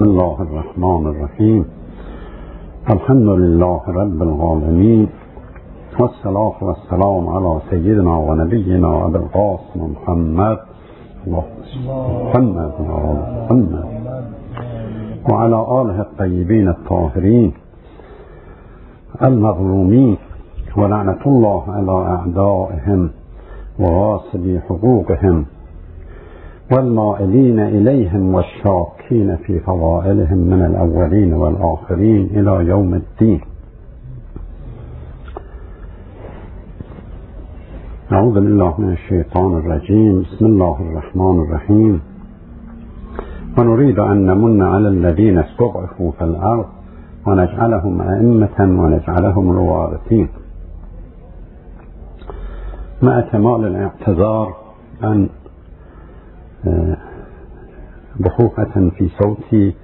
بسم الله الرحمن الرحيم. الحمد لله رب العالمين والصلاة والسلام على سيدنا ونبينا أبي القاسم محمد. محمد محمد. وعلى آله الطيبين الطاهرين المظلومين ولعنة الله على أعدائهم وغاصبي حقوقهم. والمائلين إليهم والشاكين في فضائلهم من الأولين والآخرين إلى يوم الدين. أعوذ بالله من الشيطان الرجيم. بسم الله الرحمن الرحيم. ونريد أن نمن على الذين استضعفوا في الأرض ونجعلهم أئمة ونجعلهم الوارثين. مع كمال الاعتذار أن بحوحة في صوتي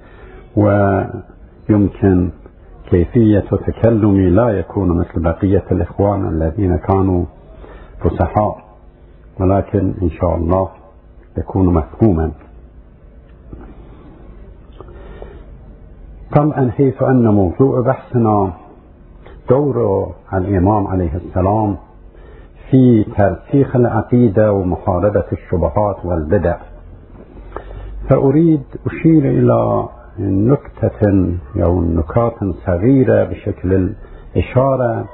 ويمكن كيفية تكلمي لا يكون مثل بقية الإخوان الذين كانوا فسحاء ولكن إن شاء الله يكون مفهوما. طبعا حيث أن موضوع بحثنا دور الإمام عليه السلام في ترسيخ العقيدة ومحاربة الشبهات والبدع. فأريد أشير إلى نكتة أو نكات صغيرة بشكل الإشارة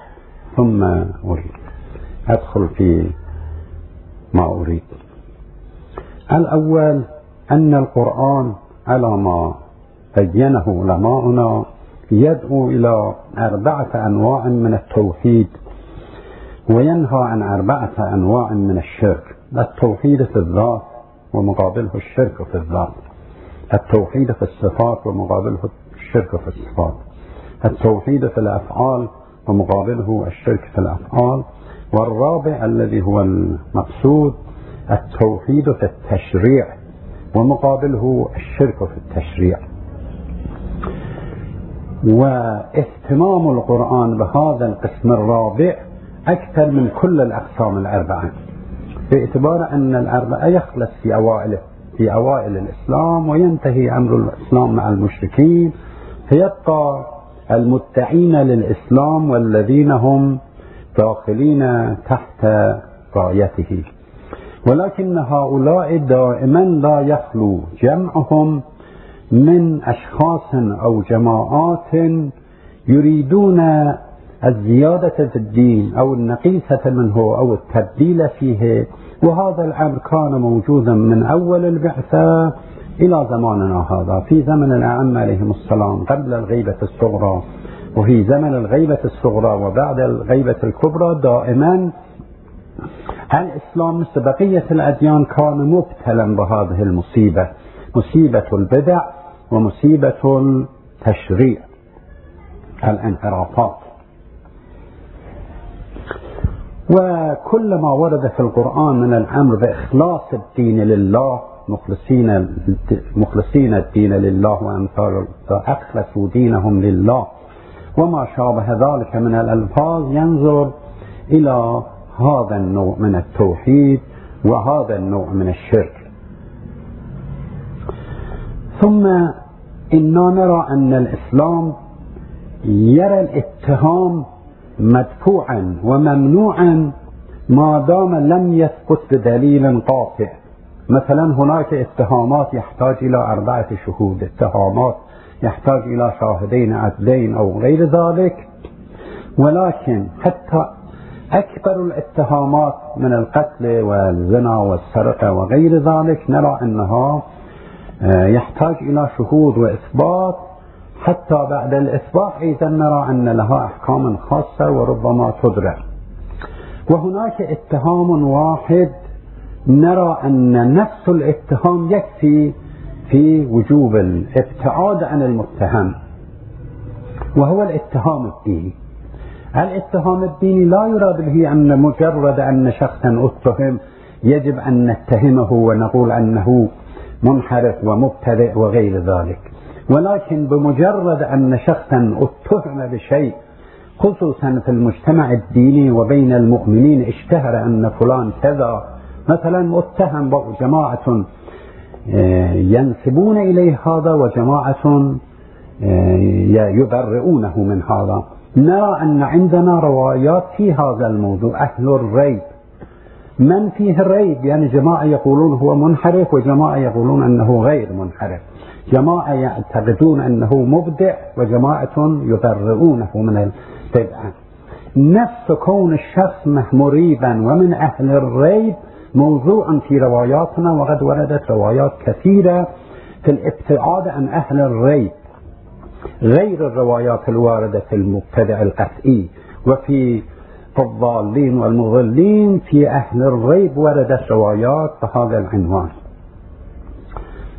ثم أدخل في ما أريد. الأول أن القرآن على ما بينه علماؤنا يدعو إلى أربعة أنواع من التوحيد. وينهى عن أربعة أنواع من الشرك التوحيد في الذات ومقابله الشرك في الذات التوحيد في الصفات ومقابله الشرك في الصفات التوحيد في الأفعال ومقابله الشرك في الأفعال والرابع الذي هو المقصود التوحيد في التشريع ومقابله الشرك في التشريع. واهتمام القرآن بهذا القسم الرابع أكثر من كل الأقسام الأربعة باعتبار أن الأربعة يخلص في أوائل في أوائل الإسلام وينتهي أمر الإسلام مع المشركين فيبقى المدعين للإسلام والذين هم داخلين تحت رايته. ولكن هؤلاء دائما لا يخلو جمعهم من أشخاص أو جماعات يريدون الزيادة في الدين أو النقيصة منه أو التبديل فيه وهذا الأمر كان موجودا من أول البعثة إلى زماننا هذا. في زمن الأئمة عليهم السلام قبل الغيبة الصغرى وفي زمن الغيبة الصغرى وبعد الغيبة الكبرى دائما الإسلام مثل بقية الأديان كان مبتلا بهذه المصيبة مصيبة البدع ومصيبة التشريع الانحرافات. وكل ما ورد في القرآن من الأمر بإخلاص الدين لله مخلصين مخلصين الدين لله وأمثال فأخلصوا دينهم لله. وما شابه ذلك من الألفاظ ينظر إلى هذا النوع من التوحيد وهذا النوع من الشرك. ثم إنا نرى أن الإسلام يرى الاتهام مدفوعا وممنوعا ما دام لم يثبت بدليل قاطع. مثلا هناك اتهامات يحتاج إلى أربعة شهود. اتهامات يحتاج إلى شاهدين عدلين أو غير ذلك. ولكن حتى أكبر الاتهامات من القتل والزنا والسرقة وغير ذلك نرى أنها يحتاج إلى شهود وإثبات حتى بعد الإثبات أيضا نرى أن لها أحكام خاصة وربما تدرع وهناك اتهام واحد نرى أن نفس الاتهام يكفي في وجوب الابتعاد عن المتهم وهو الاتهام الديني. الاتهام الديني لا يراد به أن مجرد أن شخصا اتهم يجب أن نتهمه ونقول أنه منحرف ومبتدئ وغير ذلك. ولكن بمجرد أن شخصا اتهم بشيء خصوصا في المجتمع الديني وبين المؤمنين اشتهر أن فلان كذا مثلا متهم جماعة آه، ينسبون إليه هذا وجماعة آه، يبرئونه من هذا. نرى أن عندنا روايات في هذا الموضوع. أهل الريب. من فيه الريب؟ يعني جماعة يقولون هو منحرف وجماعة يقولون أنه غير منحرف. جماعة يعتقدون أنه مبدع وجماعة يبرئونه من البدعة نفس كون الشخص مريبا ومن أهل الريب موضوع في رواياتنا وقد وردت روايات كثيرة في الابتعاد عن أهل الريب غير الروايات الواردة في المبتدع القطعي وفي الضالين والمضلين في أهل الريب وردت روايات بهذا العنوان.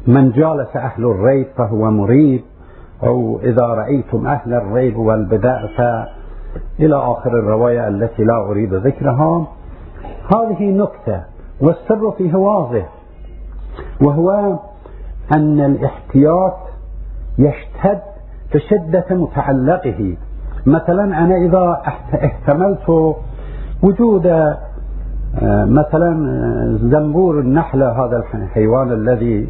من جالس أهل الريب فهو مريب أو إذا رأيتم أهل الريب والبدع إلى آخر الرواية التي لا أريد ذكرها. هذه نكتة والسر فيه واضح وهو أن الاحتياط يشتد بشدة متعلقه. مثلا أنا إذا احتملت وجود مثلا آه، زنبور النحلة هذا الحيوان الذي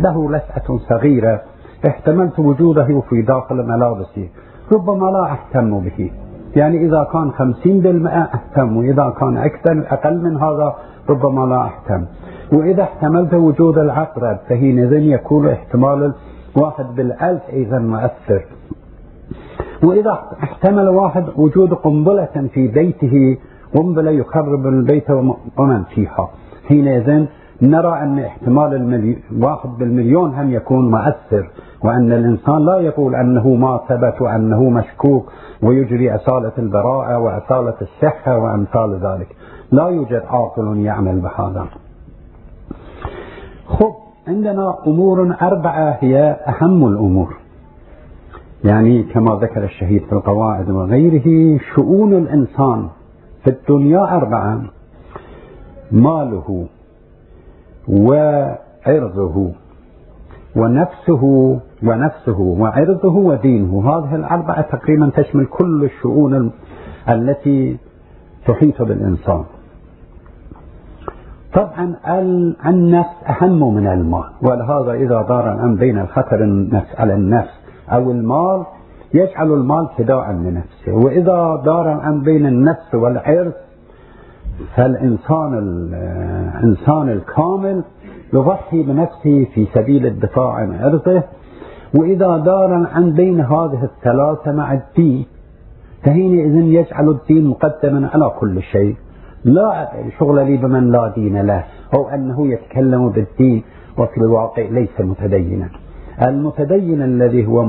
له لسعة صغيرة احتملت وجوده في داخل ملابسي. ربما لا أهتم به. يعني إذا كان خمسين بالمئة أهتم وإذا كان أكثر أقل من هذا ربما لا أهتم. وإذا احتملت وجود العقرب فحينئذ يكون احتمال واحد بالألف أيضا مؤثر. وإذا احتمل واحد وجود قنبلة في بيته قنبلة يخرب البيت ومن فيها. حينئذ نرى أن احتمال الملي... واحد بالمليون هم يكون مؤثر وأن الإنسان لا يقول أنه ما ثبت وأنه مشكوك ويجري أصالة البراءة وأصالة الصحة وأمثال ذلك. لا يوجد عاقل يعمل بهذا. خب عندنا أمور أربعة هي أهم الأمور. يعني كما ذكر الشهيد في القواعد وغيره شؤون الإنسان. في الدنيا أربعة. ماله وعرضه ونفسه ونفسه وعرضه ودينه. هذه الأربعة تقريبا تشمل كل الشؤون التي تحيط بالإنسان. طبعا النفس أهم من المال. ولهذا إذا دار الأمر بين الخطر على النفس أو المال يجعل المال فداء لنفسه. وإذا دار الأمر بين النفس والعرض فالإنسان الإنسان الكامل يضحي بنفسه في سبيل الدفاع عن عرضه. وإذا دار عن بين هذه الثلاثة مع الدين فحينئذ يجعل الدين مقدما على كل شيء. لا شغل لي بمن لا دين له أو أنه يتكلم بالدين وفي الواقع ليس متدينا. المتدين الذي هو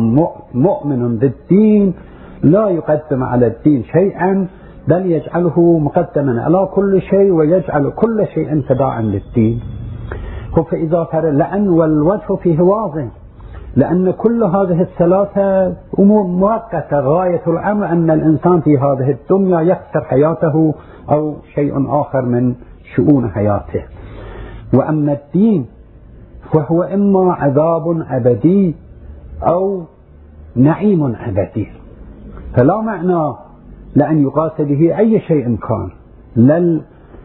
مؤمن بالدين لا يقدم على الدين شيئا بل يجعله مقدما على كل شيء ويجعل كل شيء تباعا للدين. فإذا فرق لأن والوجه فيه واضح لأن كل هذه الثلاثة أمور مؤقتة. غاية الأمر أن الإنسان في هذه الدنيا يخسر حياته أو شيء آخر من شؤون حياته. وأما الدين فهو إما عذاب أبدي أو نعيم أبدي. فلا معنى لأن يقاس به أي شيء كان. لا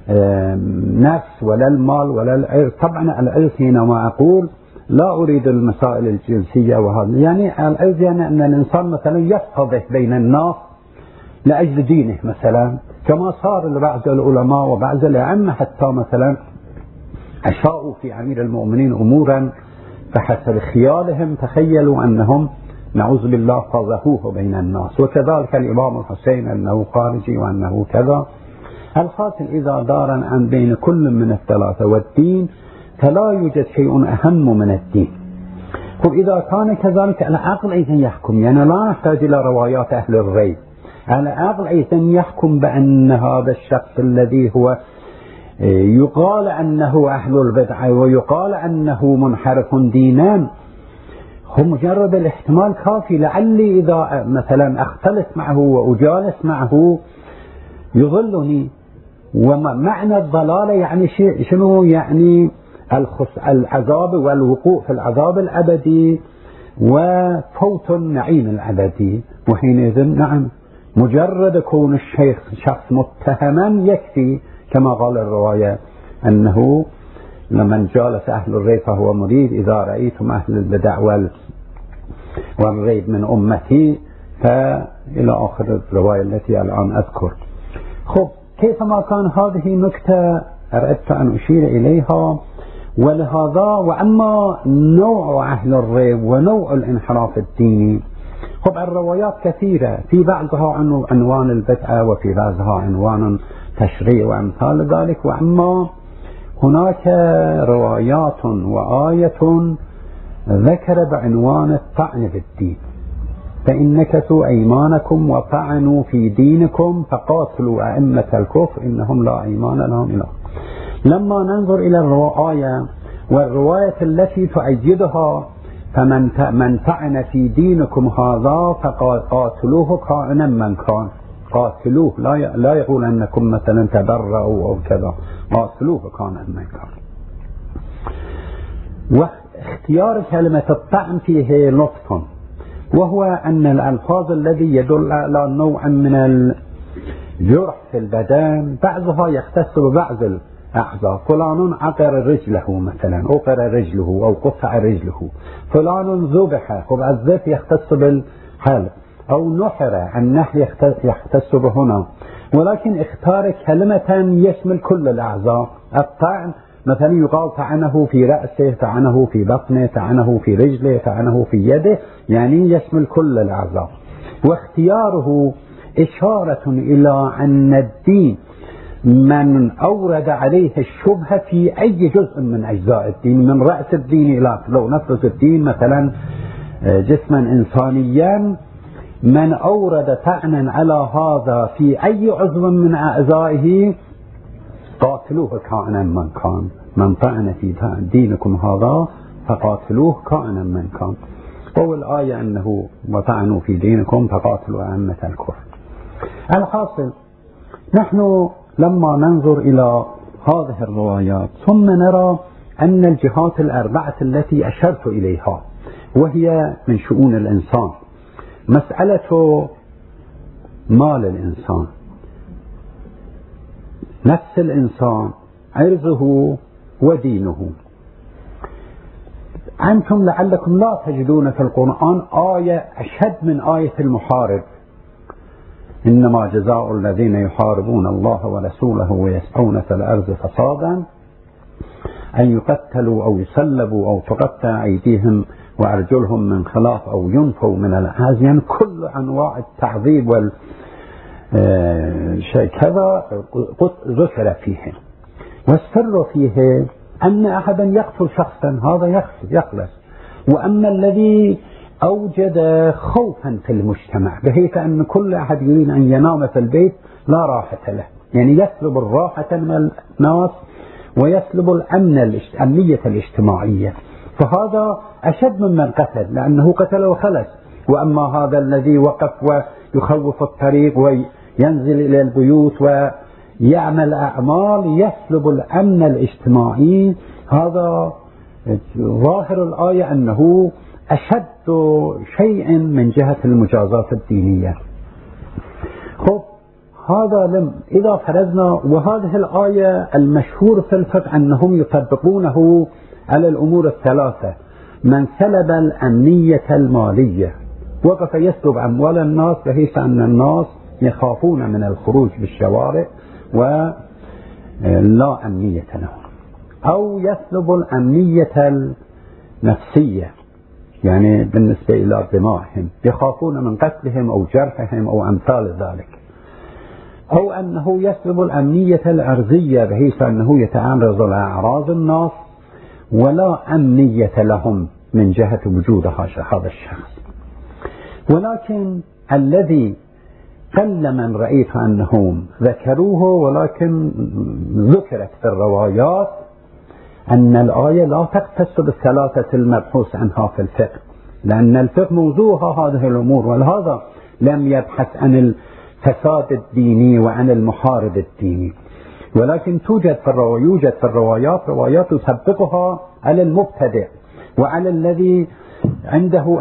النفس ولا المال ولا العرض. طبعا العرض حينما أقول. لا أريد المسائل الجنسية وهذا. يعني العرض يعني أن الإنسان مثلا يفتضح بين الناس لأجل دينه مثلا. كما صار لبعض العلماء وبعض الأئمة حتى مثلا أشاءوا في أمير المؤمنين أمورا فحسب خيالهم تخيلوا أنهم نعوذ بالله فضحوه بين الناس. وكذلك الإمام الحسين أنه خارجي وأنه كذا. الحاصل إذا دار عن بين كل من الثلاثة والدين فلا يوجد شيء أهم من الدين. وإذا كان كذلك العقل أيضا يحكم. يعني لا نحتاج إلى روايات أهل الري. العقل أيضا يحكم بأن هذا الشخص الذي هو يقال أنه أهل البدعة ويقال أنه منحرف دينا هو مجرد الاحتمال كافي لعلي إذا مثلا أختلط معه وأجالس معه يظلني. ومعنى الضلالة يعني شنو؟ يعني العذاب والوقوع في العذاب الأبدي وفوت النعيم الأبدي. وحينئذ نعم مجرد كون الشيخ شخص متهما يكفي. كما قال الرواية أنه لمن جالس أهل الريب فهو مريد إذا رأيتم أهل البدع والريب من أمتي فإلى آخر الرواية التي الآن أذكر. خب كيفما كان هذه نكتة أردت أن أشير إليها؟ ولهذا وأما نوع أهل الريب ونوع الانحراف الديني خب الروايات كثيرة في بعضها عنوان البدعة وفي بعضها عنوان تشريع وأمثال ذلك وأما هناك روايات وآية ذكر بعنوان الطعن في الدين فإن نكثوا أيمانكم وطعنوا في دينكم فقاتلوا أئمة الكفر إنهم لا أيمان لهم إله لما ننظر إلى الرواية والرواية التي تؤيدها فمن من طعن في دينكم هذا فقاتلوه كائنا من كان قاتلوه. لا لا يقول أنكم مثلا تبرأوا أو كذا. قاتلوه كان واختيار كلمة الطعن فيه لطف وهو أن الألفاظ الذي يدل على نوع من الجرح في البدن بعضها يختص ببعض الأعضاء. فلان عقر رجله مثلا عقر رجله أو قطع رجله. فلان ذبح الذبح يختص بالحلق. أو نحر النحل يختص بهنا ولكن اختار كلمة يشمل كل الأعضاء. الطعن مثلا يقال طعنه في رأسه طعنه في بطنه طعنه في رجله طعنه في يده يعني يشمل كل الأعضاء. واختياره إشارة إلى أن الدين من أورد عليه الشبهة في أي جزء من أجزاء الدين من رأس الدين إلى لو نفرض الدين مثلا آه، جسما إنسانيا من أورد طعنا على هذا في أي عضو من أعضائه قاتلوه كائنا من كان. من طعن في دينكم هذا فقاتلوه كائنا من كان. قول الآية أنه وطعنوا في دينكم فقاتلوا أئمة الكفر. الحاصل نحن لما ننظر إلى هذه الروايات ثم نرى أن الجهات الأربعة التي أشرت إليها وهي من شؤون الإنسان مسألة مال الإنسان. نفس الإنسان عرضه ودينه. أنتم لعلكم لا تجدون في القرآن آية أشد من آية المحارب. إنما جزاء الذين يحاربون الله ورسوله ويسعون في الأرض فسادا أن يقتلوا أو يسلبوا أو تقطع أيديهم وأرجلهم من خلاف أو ينفوا من الأعز يعني كل أنواع التعذيب وال آه، شيء كذا ذكر فيه والسر فيه أن أحدا يقتل شخصا هذا يخلص. وأما الذي أوجد خوفا في المجتمع بحيث أن كل أحد يريد أن ينام في البيت لا راحة له. يعني يسلب الراحة من الناس ويسلب الأمن الأمنية الاجتماعية. فهذا أشد ممن قتل لأنه قتل وخلص. وأما هذا الذي وقف ويخوف الطريق وينزل إلى البيوت ويعمل أعمال يسلب الأمن الاجتماعي هذا ظاهر الآية أنه أشد شيء من جهة المجازات الدينية. خب هذا لم إذا فرضنا وهذه الآية المشهور في الفقه أنهم يطبقونه على الأمور الثلاثة. من سلب الأمنية المالية وقف يسلب أموال الناس بحيث أن الناس يخافون من الخروج بالشوارع ولا أمنية لهم. أو يسلب الأمنية النفسية يعني بالنسبة إلى دمائهم يخافون من قتلهم أو جرحهم أو أمثال ذلك. أو أنه يسلب الأمنية الأرضية بحيث أنه يتعرض لأعراض الناس ولا أمنية لهم من جهة وجود هذا الشخص ولكن الذي قل من رأيت أنهم ذكروه ولكن ذكرت في الروايات أن الآية لا تختص بالثلاثة المبحوث عنها في الفقه لأن الفقه موضوعها هذه الأمور ولهذا لم يبحث عن الفساد الديني وعن المحارب الديني. ولكن توجد في الروايات يوجد في الروايات روايات تسبقها على المبتدئ وعلى الذي عنده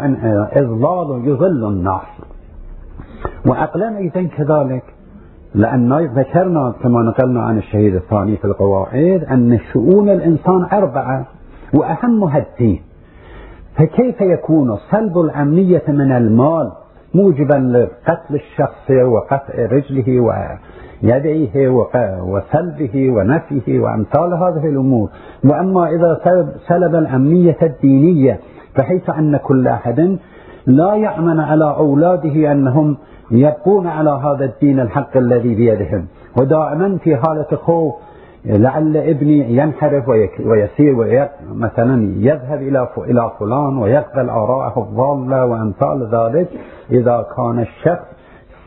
إضلال يضل الناس وعقلنا إذا كذلك لأن ذكرنا كما نقلنا عن الشهيد الثاني في القواعد أن شؤون الإنسان أربعة وأهمها الدين. فكيف يكون سلب الأمنية من المال؟ موجبا لقتل الشخص وقطع رجله ويديه وسلبه ونفيه وأمثال هذه الأمور. وأما إذا سلب الأمنية الدينية بحيث أن كل أحد لا يأمن على أولاده أنهم يبقون على هذا الدين الحق الذي بيدهم. ودائما في حالة خوف لعل ابني ينحرف ويسير مثلا يذهب إلى إلى فلان ويقبل اراءه الضالة وأمثال ذلك. إذا كان الشخص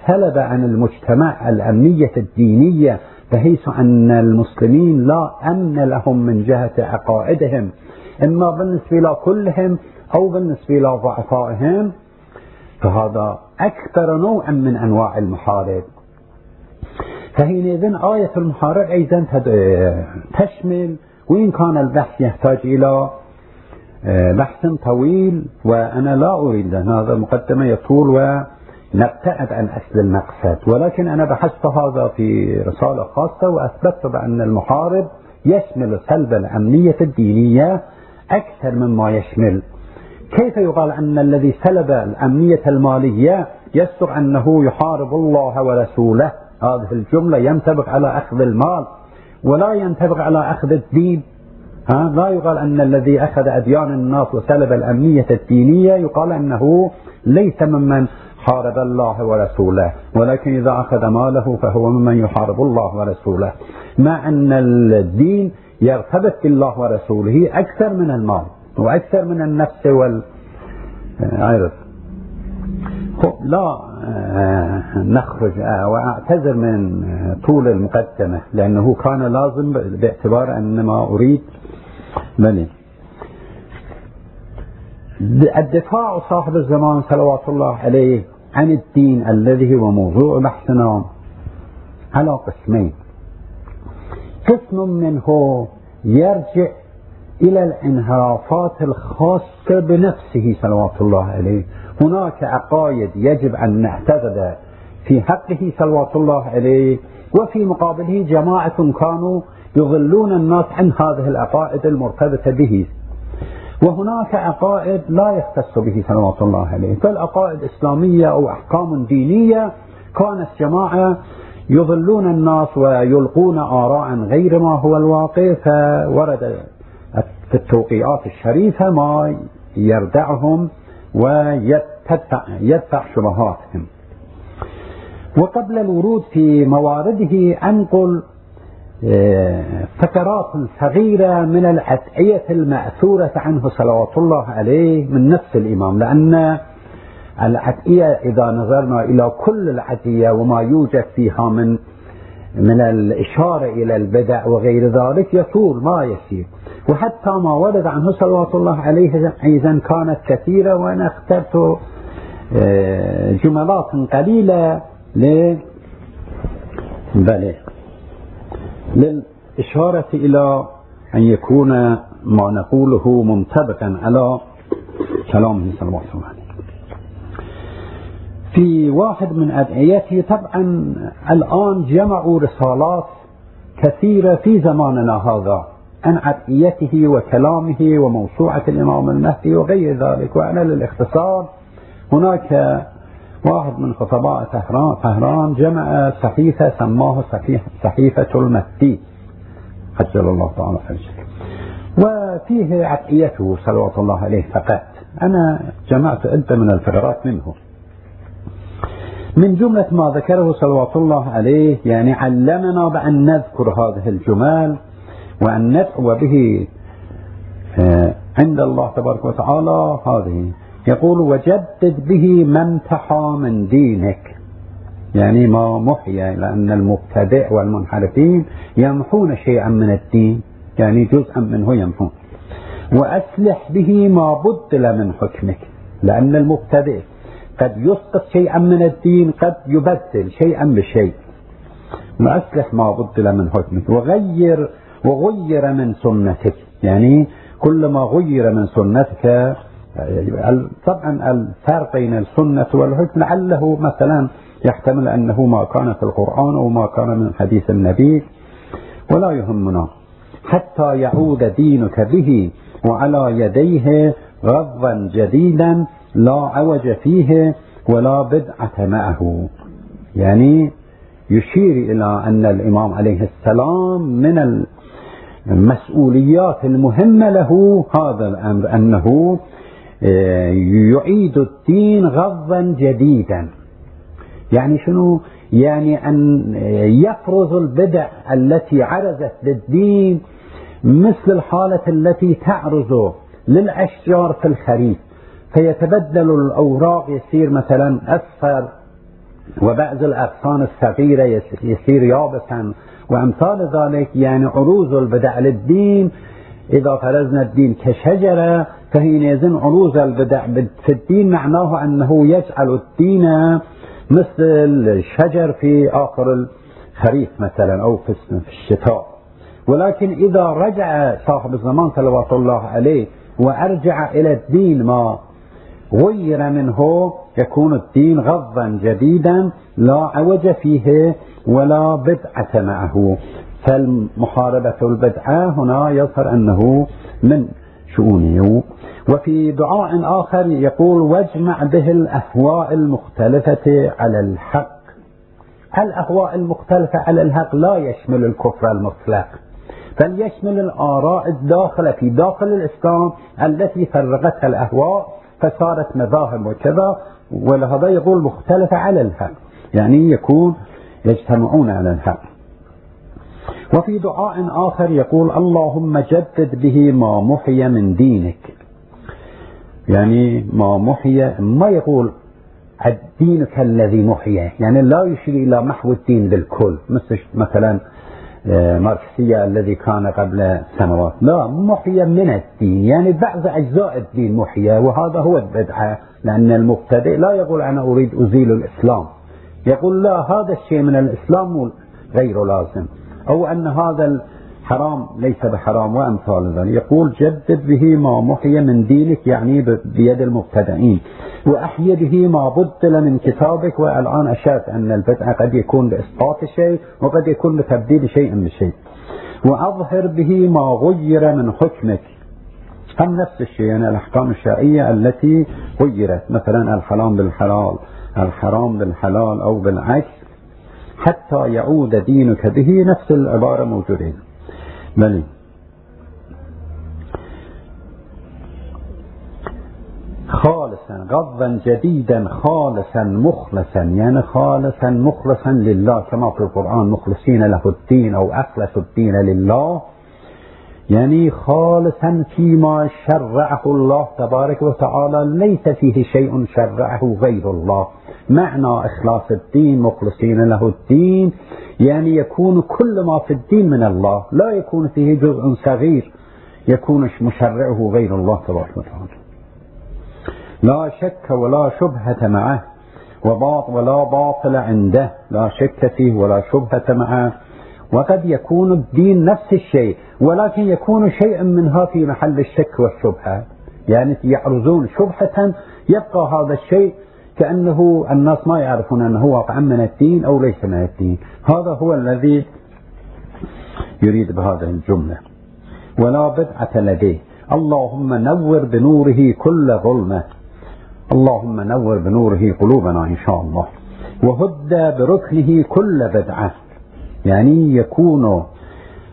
سلب عن المجتمع الأمنية الدينية بحيث أن المسلمين لا أمن لهم من جهة عقائدهم. إما بالنسبة إلى كلهم أو بالنسبة إلى ضعفائهم فهذا أكثر نوع من أنواع المحارب. فحينئذ آية المحارب أيضا تشمل وإن كان البحث يحتاج إلى آه، بحث طويل وأنا لا أريد أن هذا مقدمة يطول ونبتعد عن أصل المقصد. ولكن أنا بحثت هذا في رسالة خاصة وأثبتت بأن المحارب يشمل سلب الأمنية الدينية أكثر مما يشمل. كيف يقال أن الذي سلب الأمنية المالية يصدق أنه يحارب الله ورسوله؟ هذه الجملة ينطبق على أخذ المال ولا ينطبق على أخذ الدين. ها؟ لا يقال أن الذي أخذ أديان الناس وسلب الأمنية الدينية يقال أنه ليس ممن حارب الله ورسوله ولكن إذا أخذ ماله فهو ممن يحارب الله ورسوله. مع أن الدين يرتبط بالله ورسوله أكثر من المال وأكثر من النفس وال عرف لا آه، نخرج آه، واعتذر من طول المقدمة لأنه كان لازم باعتبار أن ما أريد بني الدفاع صاحب الزمان صلوات الله عليه عن الدين الذي هو موضوع بحثنا على قسمين. قسم منه يرجع إلى الانحرافات الخاصة بنفسه صلوات الله عليه. هناك عقائد يجب أن نعتقد في حقه صلوات الله عليه وفي مقابله جماعة كانوا يضلون الناس عن هذه العقائد المرتبطة به. وهناك عقائد لا يختص به صلوات الله عليه فالعقائد إسلامية أو أحكام دينية كانت جماعة يضلون الناس ويلقون آراء غير ما هو الواقع فورد في التوقيعات الشريفة ما يردعهم ويدفع شبهاتهم. وقبل الورود في موارده أنقل آه، فترات صغيرة من الأدعية المأثورة عنه صلوات الله عليه من نفس الإمام لأن الأدعية إذا نظرنا إلى كل الأدعية وما يوجد فيها من من الإشارة إلى البدع وغير ذلك يطول ما يسير. وحتى ما ورد عنه صلوات الله عليه أيضا كانت كثيرة وأنا اخترت آه، جملات قليلة ل بلى. للإشارة إلى أن يكون ما نقوله منطبقا على كلامه صلى الله عليه وسلم. في واحد من أدعيته طبعا الآن جمعوا رسالات كثيرة في زماننا هذا عن أدعيته وكلامه وموسوعة الإمام المهدي وغير ذلك. وأنا للاختصار هناك واحد من خطباء طهران جمع صحيفة سماه صحيفة المهدي. عجل الله تعالى فرجه وفيه عدئيته صلوات الله عليه فقط. أنا جمعت عدة من الفقرات منه. من جملة ما ذكره صلوات الله عليه يعني علمنا بأن نذكر هذه الجمال وأن ندعو به آه، عند الله تبارك وتعالى. هذه يقول وجدد به ما انتحى من دينك. يعني ما محيا لأن المبتدع والمنحرفين يمحون شيئا من الدين يعني جزءا منه يمحون. وأصلح به ما بدل من حكمك. لأن المبتدئ قد يسقط شيئا من الدين قد يبدل شيئا بشيء. وأصلح ما بدل من حكمك وغير وغير من سنتك. يعني كل ما غير من سنتك طبعا الفرق بين السنة والحكم لعله مثلا يحتمل أنه ما كان في القرآن أو ما كان من حديث النبي. ولا يهمنا. حتى يعود دينك به وعلى يديه غضا جديدا لا عوج فيه ولا بدعة معه. يعني يشير إلى أن الإمام عليه السلام من المسؤوليات المهمة له هذا الأمر أنه آه، يعيد الدين غضا جديدا. يعني شنو؟ يعني أن يفرز البدع التي عرزت للدين مثل الحالة التي تعرض للأشجار في الخريف. فيتبدل الأوراق يصير مثلا أصفر وبعض الأغصان الصغيرة يصير يابسا. وأمثال ذلك يعني عروض البدع للدين. إذا فرزنا الدين كشجرة فحينئذ عروض البدع في الدين معناه أنه يجعل الدين مثل الشجر في آخر الخريف مثلا أو في الشتاء. ولكن إذا رجع صاحب الزمان صلوات الله عليه وأرجع إلى الدين ما غير منه يكون الدين غضا جديدا لا عوج فيه ولا بدعة معه. فالمحاربة البدعة هنا يظهر أنه من شؤونه. وفي دعاء آخر يقول واجمع به الأهواء المختلفة على الحق. الأهواء المختلفة على الحق لا يشمل الكفر المطلق بل يشمل الآراء الداخلة في داخل الإسلام التي فرغتها الأهواء فصارت مذاهب وكذا ولهذا يقول مختلفة على الحق. يعني يكون يجتمعون على الحق. وفي دعاء آخر يقول اللهم جدد به ما محي من دينك. يعني ما محي ما يقول دينك الذي محي يعني لا يشير إلى محو الدين بالكل. مثل مثلا ماركسية الذي كان قبل سنوات. لا محيا من الدين. يعني بعض أجزاء الدين محيا وهذا هو البدعة لأن المبتدئ لا يقول أنا أريد أزيل الإسلام. يقول لا هذا الشيء من الإسلام غير لازم. أو أن هذا حرام ليس بحرام. وأمثال ذلك. يقول جدد به ما محي من دينك يعني بيد المبتدئين. وأحيي به ما بدل من كتابك. والآن أشرت أن البدعة قد يكون بإسقاط شيء وقد يكون بتبديل شيء بشيء وأظهر به ما غير من حكمك. هم نفس الشيء يعني الأحكام الشرعية التي غيرت. مثلا الحرام بالحلال الحرام بالحلال أو بالعكس. حتى يعود دينك به نفس العبارة موجودة بلي. خالصا غضا جديدا خالصا مخلصا يعني خالصا مخلصا لله كما في القرآن مخلصين له الدين أو أخلصوا الدين لله. يعني خالصا فيما شرعه الله تبارك وتعالى ليس فيه شيء شرعه غير الله. معنى إخلاص الدين مخلصين له الدين. يعني يكون كل ما في الدين من الله. لا يكون فيه جزء صغير يكون مشرعه غير الله تبارك وتعالى. لا شك ولا شبهة معه وباط ولا باطل عنده. لا شك فيه ولا شبهة معه. وقد يكون الدين نفس الشيء ولكن يكون شيئا منها في محل الشك والشبهة. يعني يعرضون شبهة يبقى هذا الشيء كأنه الناس ما يعرفون أنه واقعا من الدين أو ليس من الدين. هذا هو الذي يريد بهذه الجملة. ولا بدعة لديه. اللهم نور بنوره كل ظلمة. اللهم نور بنوره قلوبنا إن شاء الله. وهد بركنه كل بدعة. يعني يكون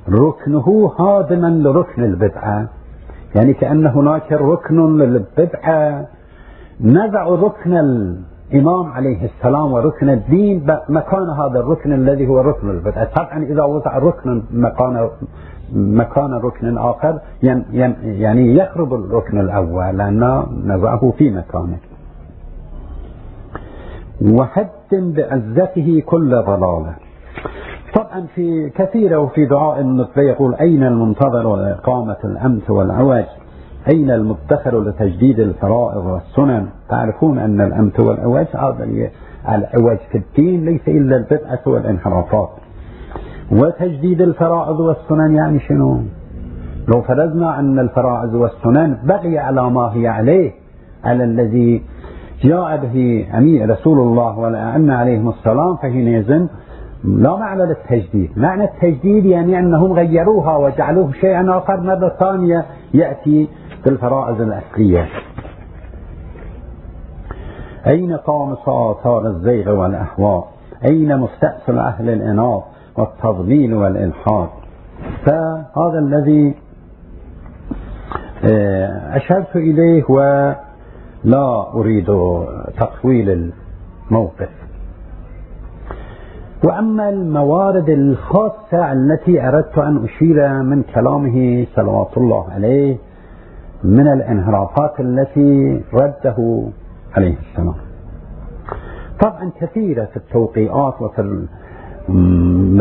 ركنه هادما لركن البدعة. يعني كأن هناك ركن للبدعة. نزع ركن الإمام عليه السلام وركن الدين مكان هذا الركن الذي هو ركن البدعة طبعا إذا وضع ركن مكان مكان ركن آخر يعني يخرب الركن الأول لأن نزعه في مكانه. وهدم بعزته كل ضلالة. طبعا في كثيرة وفي دعاء النطفة يقول أين المنتظر لإقامة الأمس والعوج؟ أين المدخر لتجديد الفرائض والسنن. تعرفون أن الأمت والعوج هذا العوج في الدين ليس إلا البدعة والانحرافات. وتجديد الفرائض والسنن يعني شنو؟ لو فرضنا أن الفرائض والسنن بقي على ما هي عليه على الذي جاء به أمير رسول الله والأئمة عليهم السلام فحينئذ لا معنى للتجديد. معنى التجديد يعني أنهم غيروها وجعلوه شيئا آخر. مرة ثانية يأتي الفرائض الأصلية. أين قامص آثار الزيغ والأهواء؟ أين مستأصل أهل الإناث والتضليل والإلحاد؟ فهذا الذي آه، أشرت إليه ولا أريد تطويل الموقف. وأما الموارد الخاصة التي أردت أن أشير من كلامه صلوات الله عليه من الانحرافات التي رده عليه السلام. طبعا كثيرة في التوقيعات وفي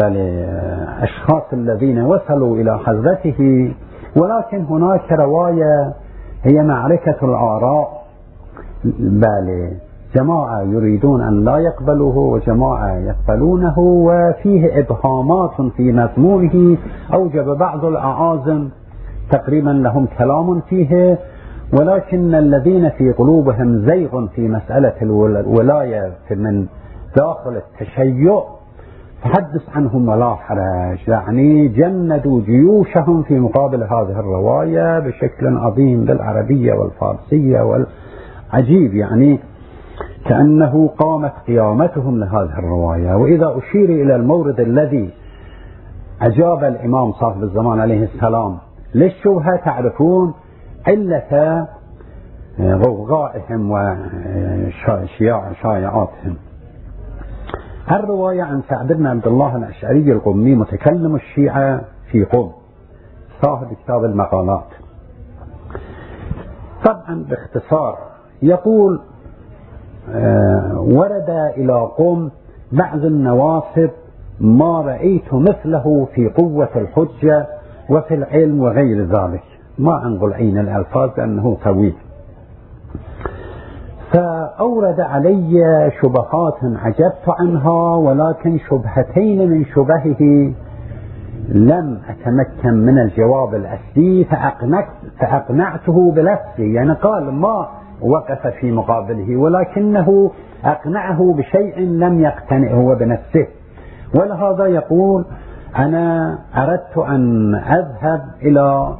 الأشخاص الذين وصلوا إلى حضرته ولكن هناك رواية هي معركة الآراء. بل جماعة يريدون أن لا يقبلوه وجماعة يقبلونه وفيه إبهامات في مضمونه أوجب بعض الأعاظم. تقريبا لهم كلام فيه ولكن الذين في قلوبهم زيغ في مسألة الولاية من داخل التشيع تحدث عنهم ولا حرج. يعني جندوا جيوشهم في مقابل هذه الرواية بشكل عظيم بالعربية والفارسية والعجيب. يعني كأنه قامت قيامتهم لهذه الرواية. وإذا أشير إلى المورد الذي أجاب الإمام صاحب الزمان عليه السلام للشبهة تعرفون علة غوغائهم وشائعاتهم الرواية عن سعد بن عبد الله الأشعري القمي متكلم الشيعة في قم صاحب كتاب المقالات. طبعا باختصار يقول آه، ورد إلى قم بعض النواصب ما رأيت مثله في قوة الحجة وفي العلم وغير ذلك. ما أنقل عين الألفاظ لأنه طويل. فأورد علي شبهات عجبت عنها ولكن شبهتين من شبهه لم أتمكن من الجواب الأصلي فأقنعت فأقنعته بنفسي يعني قال ما وقف في مقابله ولكنه أقنعه بشيء لم يقتنعه هو بنفسه. ولهذا يقول أنا أردت أن أذهب إلى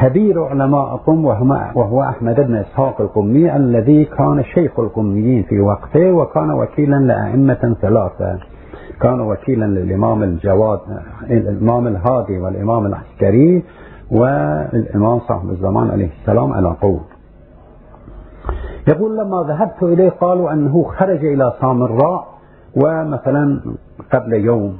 كبير علماءكم وهو أحمد بن إسحاق القمي الذي كان شيخ القميين في وقته وكان وكيلا لأئمة ثلاثة. كان وكيلا للإمام الجواد الإمام الهادي والإمام العسكري والإمام صاحب الزمان عليه السلام على قول. يقول لما ذهبت إليه قالوا أنه خرج إلى سامراء ومثلا قبل يوم.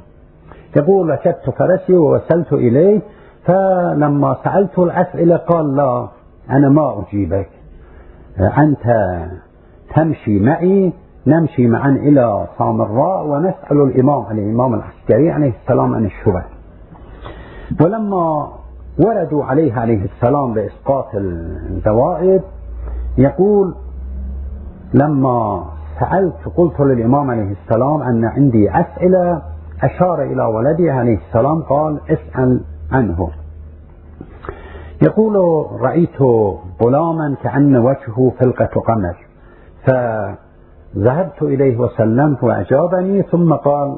يقول ركبت فرسي ووصلت إليه فلما سألته الأسئلة قال لا أنا ما أجيبك. أنت تمشي معي نمشي معا إلى سامراء ونسأل الإمام الإمام العسكري عليه السلام عن الشبه ولما وردوا عليه عليه السلام بإسقاط الزوائد يقول لما سألت قلت للإمام عليه السلام أن عندي أسئلة أشار إلى ولدي عليه السلام قال اسأل عنه. يقول رأيت غلاما كأن وجهه فلقة قمر. فذهبت إليه وسلمت وأجابني ثم قال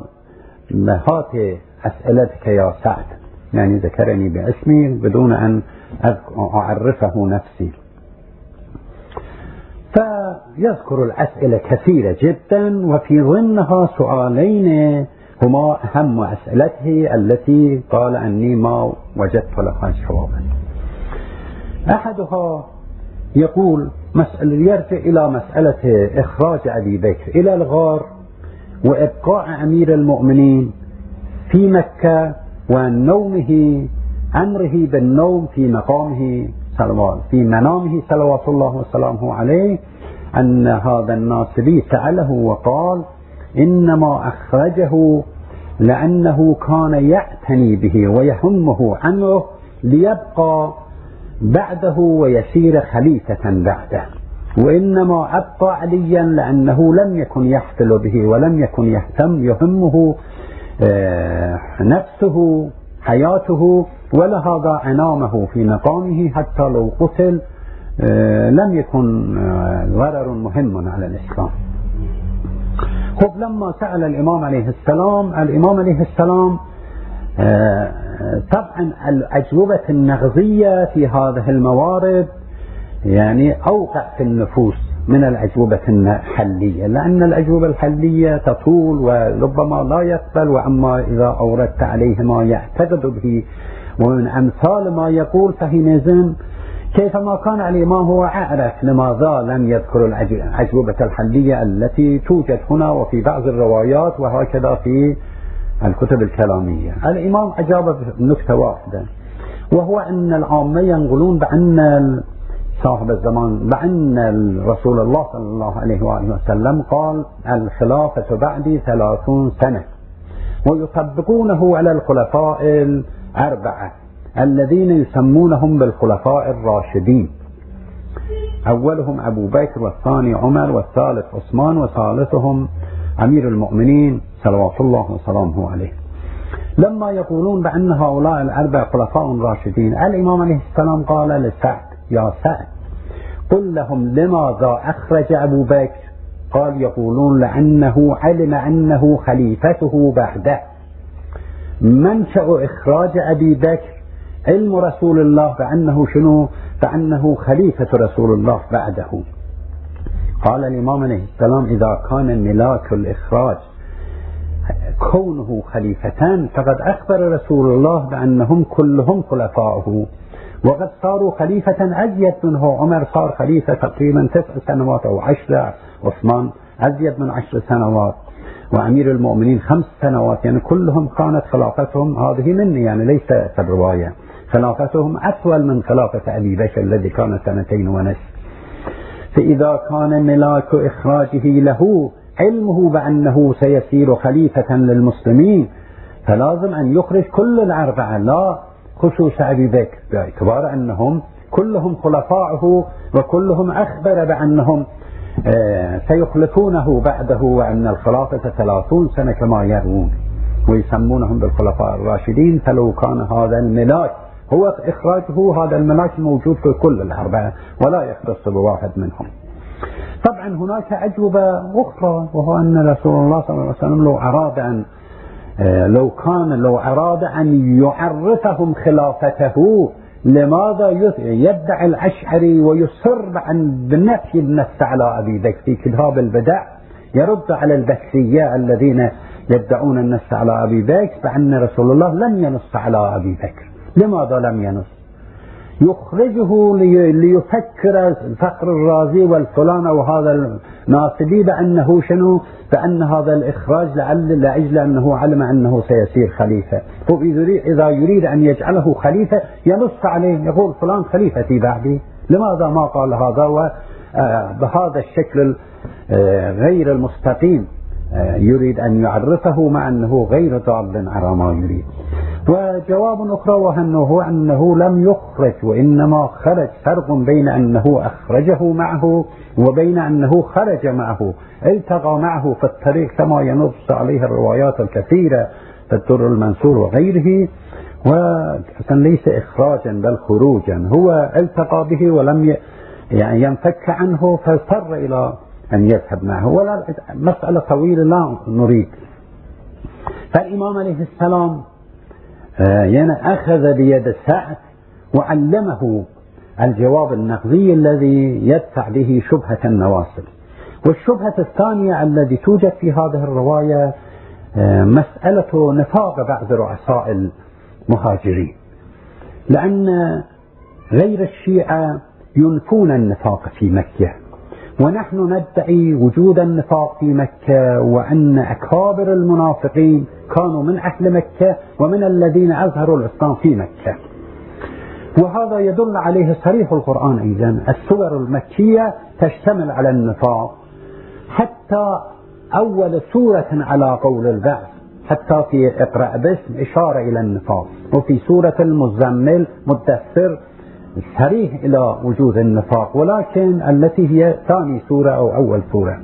هات أسئلتك يا سعد. يعني ذكرني باسمي بدون أن أعرفه نفسي. فيذكر الأسئلة كثيرة جدا وفي ضمنها سؤالين هما أهم أسئلته التي قال أني ما وجدت لها جوابا أحدها يقول مسألة يرجع إلى مسألة إخراج أبي بكر إلى الغار وإبقاء أمير المؤمنين في مكة ونومه أمره بالنوم في مقامه صلوات في منامه صلوات الله وسلامه عليه أن هذا الناصبي سأله وقال إنما أخرجه لأنه كان يعتني به ويهمه عنه ليبقى بعده ويسير خليفة بعده. وإنما أبقى عليا لأنه لم يكن يحفل به ولم يكن يهتم يهمه آه، نفسه حياته ولهذا أنامه في مقامه حتى لو قتل آه، لم يكن ضرر مهم على الإسلام. خب لما سأل الإمام عليه السلام الإمام عليه السلام طبعا الأجوبة النغزية في هذه الموارد يعني أوقع في النفوس من الأجوبة الحلية لأن الأجوبة الحلية تطول وربما لا يقبل وأما إذا أوردت عليه ما يعتقد به ومن أمثال ما يقول فحينئذ كيفما كان الإمام هو أعرف لماذا لم يذكر الأجوبة الحلية التي توجد هنا وفي بعض الروايات وهكذا في الكتب الكلامية. الإمام أجاب بنكتة واحدة وهو أن العامة ينقلون بأن صاحب الزمان بأن رسول الله صلى الله عليه وآله وسلم قال الخلافة بعدي ثلاثون سنة ويطبقونه على الخلفاء الأربعة. الذين يسمونهم بالخلفاء الراشدين. أولهم أبو بكر والثاني عمر والثالث عثمان وثالثهم أمير المؤمنين صلوات الله وسلامه عليه. لما يقولون بأن هؤلاء الأربع خلفاء راشدين الإمام عليه السلام قال لسعد يا سعد قل لهم لماذا أخرج أبو بكر؟ قال يقولون لأنه علم أنه خليفته بعده. منشأ إخراج أبي بكر علم رسول الله بأنه شنو؟ بأنه خليفة رسول الله بعده. قال الإمام عليه السلام إذا كان ملاك الإخراج كونه خليفتان فقد أخبر رسول الله بأنهم كلهم خلفاؤه. وقد صاروا خليفة أزيد منه. عمر صار خليفة تقريبا تسع سنوات أو عشرة عثمان أزيد من عشر سنوات. وأمير المؤمنين خمس سنوات. يعني كلهم كانت خلافتهم. هذه مني يعني ليس في الرواية. خلافتهم أطول من خلافة أبي بكر الذي كان سنتين ونصف. فإذا كان ملاك إخراجه له علمه بأنه سيصير خليفة للمسلمين فلازم أن يخرج كل الأربعة لا خصوص أبي بكر باعتبار أنهم كلهم خلفاؤه وكلهم أخبر بأنهم آه، سيخلفونه بعده وأن الخلافة ثلاثون سنة كما يروون ويسمونهم بالخلفاء الراشدين فلو كان هذا الملاك هو إخراجه هذا الملاك موجود في كل الأربعة ولا يختص بواحد منهم. طبعا هناك أجوبة أخرى وهو أن رسول الله صلى الله عليه وسلم لو أراد أن آه، لو كان لو أراد أن يعرفهم خلافته لماذا يدعي الأشعري ويصر عن بنفي النص على أبي بكر في كتاب البدع؟ يرد على البكرية الذين يدعون النص على أبي بكر بأن رسول الله لم ينص على أبي بكر. لماذا لم ينص يخرجه ليفكر الفقر الرازي والفلان وهذا الناصبي بأنه شنو بأن هذا الإخراج لعل لأجل أنه علم أنه سيصير خليفة إذا يريد أن يجعله خليفة ينص عليه يقول فلان خليفتي بعدي لماذا ما قال هذا آه، بهذا الشكل غير المستقيم يريد أن يعرفه مع أنه غير ضال على ما يريد وجواب أخرى وأنه أنه لم يخرج وإنما خرج فرق بين أنه أخرجه معه وبين أنه خرج معه التقى معه في الطريق كما ينص عليه الروايات الكثيرة في الدر المنصور وغيره. وحسن ليس إخراجا بل خروجا هو التقى به ولم يعني ينفك عنه فاضطر إلى أن يذهب معه. ولا مسألة طويلة لا نريد. فالإمام عليه السلام آه، يعني أخذ بيد سعد وعلمه الجواب النقدي الذي يدفع به شبهة النواصب. والشبهة الثانية التي توجد في هذه الرواية آه، مسألة نفاق بعض رؤساء المهاجرين. لأن غير الشيعة ينفون النفاق في مكة. ونحن ندعي وجود النفاق في مكة وأن أكابر المنافقين كانوا من أهل مكة ومن الذين أظهروا الإسلام في مكة. وهذا يدل عليه صريح القرآن أيضا السور المكية تشتمل على النفاق. حتى أول سورة على قول البعث حتى في اقرأ باسم إشارة إلى النفاق. وفي سورة المزمل مدثر صريح إلى وجود النفاق ولكن التي هي ثاني سورة أو أول سورة.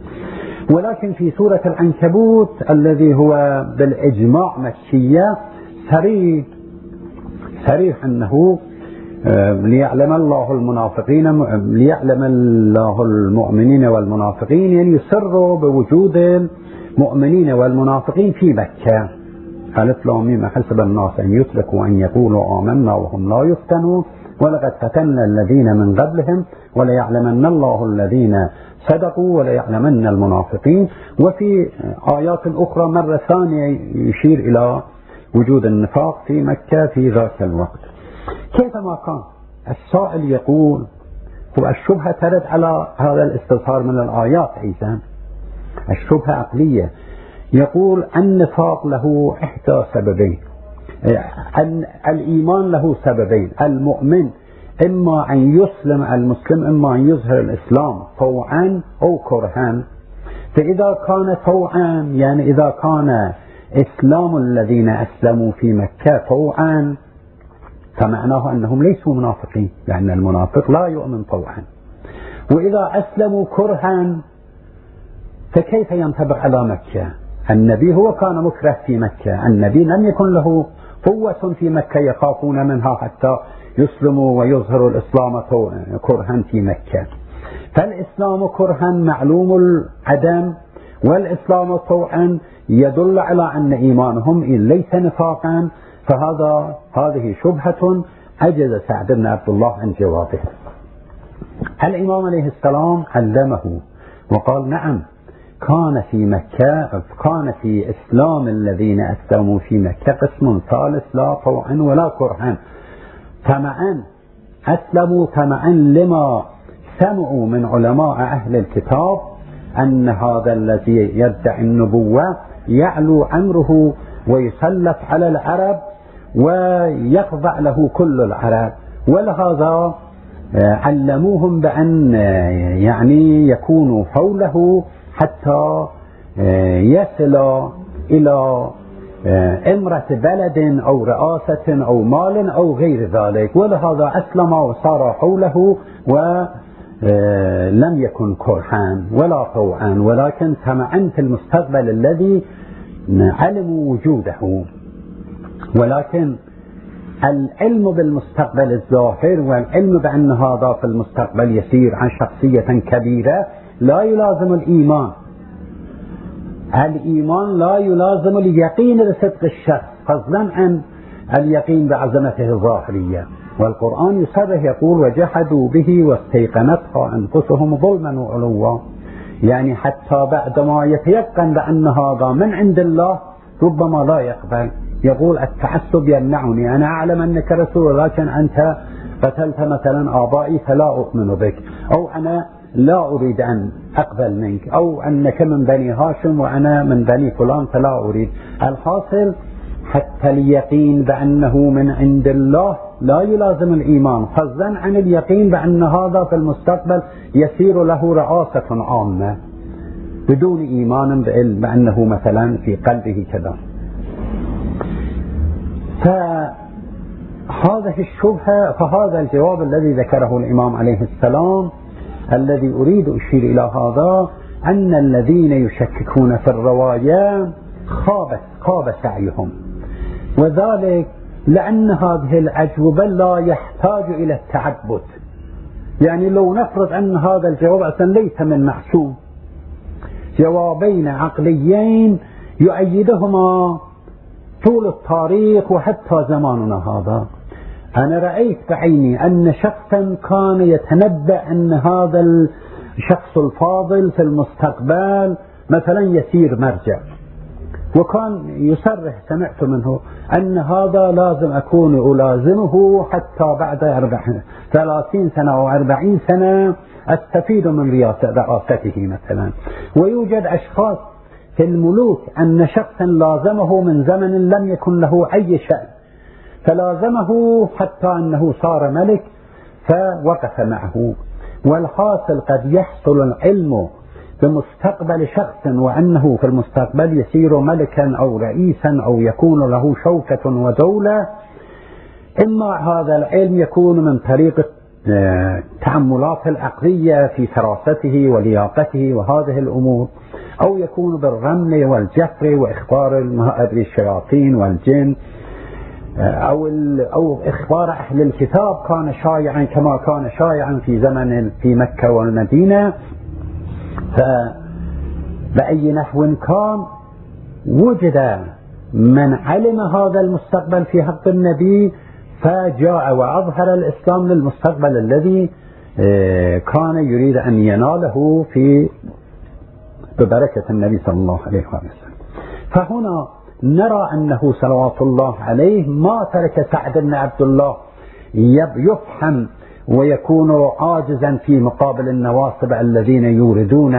ولكن في سورة العنكبوت الذي هو بالإجماع مكية صريح صريح أنه ليعلم الله المنافقين ليعلم الله المؤمنين والمنافقين يعني يسروا بوجود المؤمنين والمنافقين في مكة. ألف لام حسب الناس أن يتركوا أن يقولوا آمنا وهم لا يفتنون؟ ولقد فتنا الذين من قبلهم وليعلمن الله الذين صدقوا وليعلمن المنافقين. وفي آيات أخرى مرة ثانية يشير إلى وجود النفاق في مكة في ذاك الوقت. كيفما كان السائل يقول والشبهة ترد على هذا الاستظهار من الآيات أيضا الشبهة عقلية. يقول النفاق له إحدى سببين الإيمان له سببين. المؤمن إما أن يسلم المسلم إما أن يظهر الإسلام طوعا أو كرها. فإذا كان طوعا يعني إذا كان إسلام الذين أسلموا في مكة طوعا فمعناه أنهم ليسوا منافقين لأن المنافق لا يؤمن طوعا. وإذا أسلموا كرها فكيف ينطبق على مكة؟ النبي هو كان مكره في مكة. النبي لم يكن له قوة في مكة يخافون منها حتى يسلموا ويظهروا الإسلام كرها في مكة. فالإسلام كرها معلوم العدم والإسلام طوعا يدل على أن إيمانهم ليس نفاقا. فهذا هذه شبهة عجز سعد بن عبد الله عن جوابه. الإمام عليه السلام علمه؟ وقال نعم. كان في مكة كان في إسلام الذين أسلموا في مكة قسم ثالث لا طوعا ولا كرها طمعا أسلموا طمعا لما سمعوا من علماء أهل الكتاب أن هذا الذي يدعي النبوة يعلو أمره ويسلط على العرب ويخضع له كل العرب. ولهذا آه، علموهم بأن آه، يعني يكونوا حوله حتى آه، يصل إلى إمرة بلد أو رئاسة أو مال أو غير ذلك. ولهذا أسلم وصار حوله ولم يكن كرها ولا طوعا. ولكن سمعا في المستقبل الذي علموا وجوده. ولكن العلم بالمستقبل الظاهر والعلم بأن هذا في المستقبل يسير عن شخصية كبيرة لا يلازم الإيمان. الإيمان لا يلازم اليقين بصدق الشخص؟ فضلا عن اليقين بعظمته الظاهرية. والقرآن يصرح يقول وجحدوا به واستيقنتها أنفسهم ظلما وعلوا. يعني حتى بعدما يتيقن بأن هذا من عند الله ربما لا يقبل. يقول التعصب يمنعني. أنا أعلم أنك رسول لكن أنت قتلت مثلا آبائي فلا أؤمن بك. أو أنا لا أريد أن أقبل منك أو أنك من بني هاشم وأنا من بني فلان فلا أريد. الحاصل حتى اليقين بأنه من عند الله لا يلازم الإيمان. فضلا عن اليقين بأن هذا في المستقبل يسير له رئاسة عامة بدون إيمان بعلم بأنه مثلا في قلبه كذا. فهذه الشبهة فهذا الجواب الذي ذكره الإمام عليه السلام الذي أريد أشير إلى هذا أن الذين يشككون في الرواية خابت خاب سعيهم. وذلك لأن هذه الأجوبة لا يحتاج إلى التعبد. يعني لو نفرض أن هذا الجواب أصلا ليس من محسوب جوابين عقليين يؤيدهما طول التاريخ وحتى زماننا هذا. أنا رأيت بعيني أن شخصا كان يتنبأ أن هذا الشخص الفاضل في المستقبل مثلا يسير مرجع. وكان يصرح سمعت منه أن هذا لازم أكون ألازمه حتى بعد ثلاثين سنة أو أربعين سنة أستفيد من رئاسته مثلا. ويوجد أشخاص في الملوك أن شخصا لازمه من زمن لم يكن له أي شأن. فلازمه حتى أنه صار ملك فوقف معه. والحاصل قد يحصل العلم بمستقبل شخص وأنه في المستقبل يصير ملكا أو رئيسا أو يكون له شوكة ودولة. إما هذا العلم يكون من طريق التعملات العقلية في فراسته ولياقته وهذه الأمور أو يكون بالرمل والجفر وإخبار الشياطين والجن. أو أو إخبار أهل الكتاب كان شائعا كما كان شائعا في زمن في مكة والمدينة. فبأي نحو كان وجد من علم هذا المستقبل في حق النبي فجاء وأظهر الإسلام للمستقبل الذي آه، كان يريد أن يناله في ببركة النبي صلى الله عليه وسلم. فهنا نرى أنه صلوات الله عليه ما ترك سعد بن عبد الله يفهم ويكون عاجزا في مقابل النواصب الذين يوردون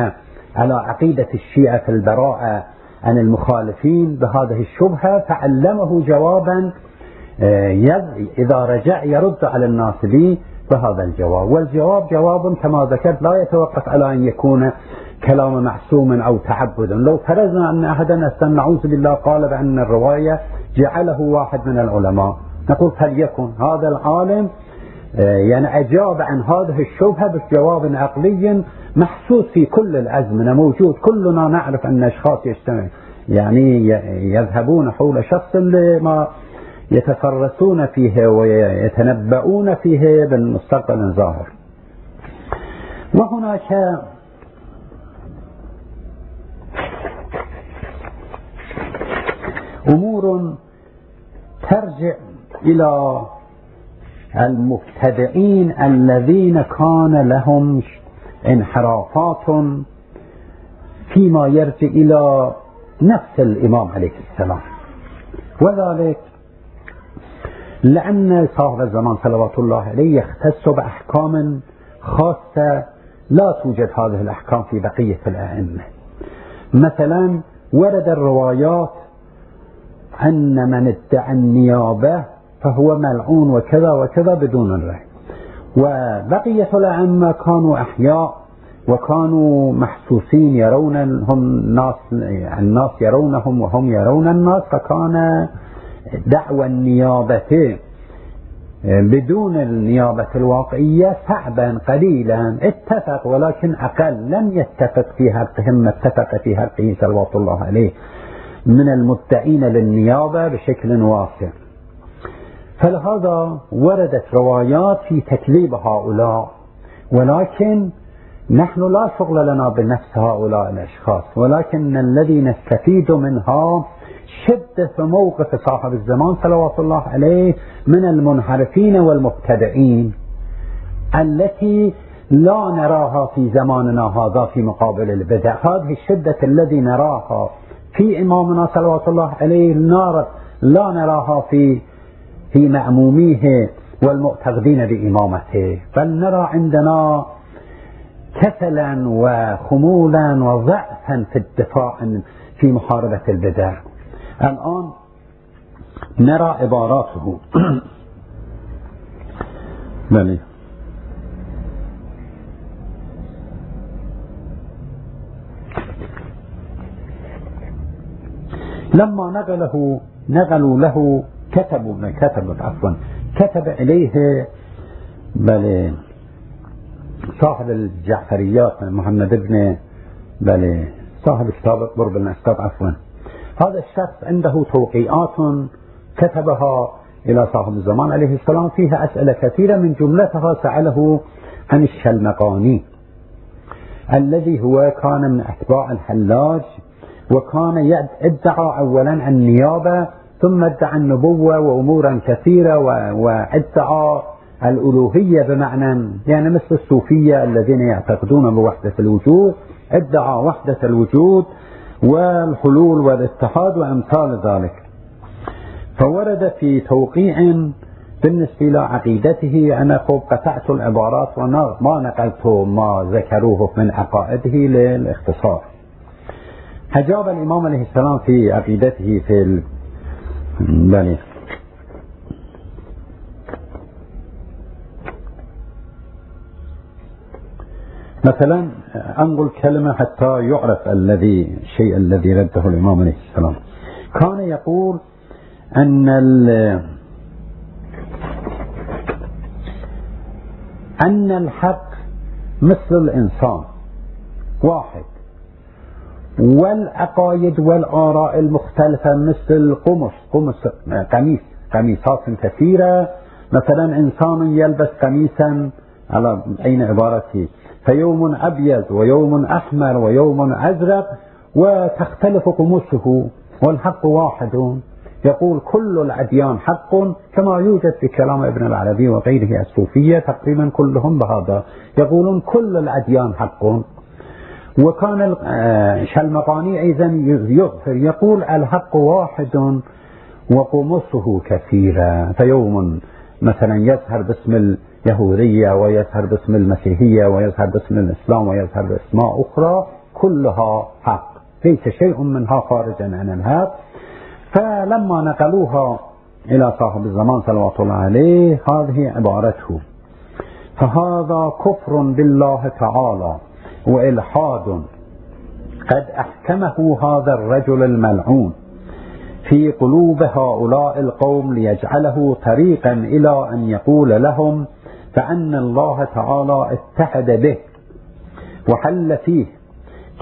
على عقيدة الشيعة في البراءة عن المخالفين بهذه الشبهة. فعلمه جوابا آه، إذا رجع يرد على الناصبين بهذا الجواب. والجواب جواب كما ذكرت لا يتوقف على أن يكون كلام معصوم أو تعبد. لو فرضنا أن أحدا نعوذ بالله قال بأن الرواية جعله واحد من العلماء. نقول فليكن هذا العالم؟ آه، يعني أجاب عن هذه الشبهة بجواب عقلي محسوس في كل الأزمنة موجود. كلنا نعرف أن أشخاص يجتمع يعني يذهبون حول شخص لما يتفرسون فيه ويتنبؤون فيه بالمستقبل الظاهر. وهناك أمور ترجع إلى المبتدئين الذين كان لهم انحرافات فيما يرجع إلى نفس الإمام عليه السلام. وذلك لأن صاحب الزمان صلوات الله عليه يختص بأحكام خاصة لا توجد هذه الأحكام في بقية الأئمة. مثلا ورد الروايات أن من ادعى النيابة فهو ملعون وكذا وكذا بدون الرأي وبقية الأئمة كانوا أحياء وكانوا محسوسين يرون هم الناس الناس يرونهم وهم يرون الناس فكان دعوى النيابة بدون النيابة الواقعية صعبا قليلا اتفق ولكن أقل لم يتفق في حقهم ما اتفق في حقه صلوات الله عليه. من المدعين للنيابة بشكل واسع. فلهذا وردت روايات في تكليب هؤلاء ولكن نحن لا شغل لنا بنفس هؤلاء الأشخاص ولكن الذي نستفيد منها شدة موقف صاحب الزمان صلوات الله عليه من المنحرفين والمبتدئين التي لا نراها في زماننا هذا في مقابل البدع. هذه الشدة الذي نراها في إمامنا صلوات الله عليه نار لا نراها في في مأموميه والمعتقدين بإمامته. بل نرى عندنا كسلا وخمولا وضعفا في الدفاع في محاربة البدع. الآن نرى عباراته. بله. لما نقله نقلوا له كتبوا كتبوا عفوا كتب إليه بل صاحب الجعفريات محمد بن بل صاحب كتاب قرب الأسباب عفوا. هذا الشخص عنده توقيعات كتبها إلى صاحب الزمان عليه السلام. فيها أسئلة كثيرة من جملتها سأله عن الشلمقاني الذي هو كان من أتباع الحلاج وكان ادعى أولا النيابة ثم ادعى النبوة وأمورا كثيرة وادعى الألوهية بمعنى يعني مثل الصوفية الذين يعتقدون بوحدة الوجود ادعى وحدة الوجود والحلول والاتحاد وأمثال ذلك. فورد في توقيع بالنسبة إلى عقيدته أنا قد قطعت العبارات وما نقلت ما ذكروه من عقائده للاختصار. أجاب الإمام عليه السلام في عقيدته في بني. مثلا أنقل كلمة حتى يعرف الذي الشيء الذي رده الإمام عليه السلام. كان يقول أن أن الحق مثل الإنسان. واحد. والعقائد والآراء المختلفة مثل القمص قمص قميص. قميصات كثيرة. مثلا إنسان يلبس قميصا على أين عبارته فيوم أبيض ويوم أحمر ويوم أزرق وتختلف قمصه والحق واحد. يقول كل الأديان حق كما يوجد في كلام ابن العربي وغيره الصوفية تقريبا كلهم بهذا. يقولون كل الأديان حق. وكان الشلمقاني أيضا يغفر يقول الحق واحد وقمصه كثيرة فيوم مثلا يظهر باسم اليهودية ويظهر باسم المسيحية ويظهر باسم الإسلام ويظهر بأسماء أخرى كلها حق. ليس شيء منها خارجا عن الحق فلما نقلوها إلى صاحب الزمان صلوات الله عليه هذه عبارته. فهذا كفر بالله تعالى. وإلحاد. قد أحكمه هذا الرجل الملعون. في قلوب هؤلاء القوم ليجعله طريقا إلى أن يقول لهم فأن الله تعالى اتحد به وحل فيه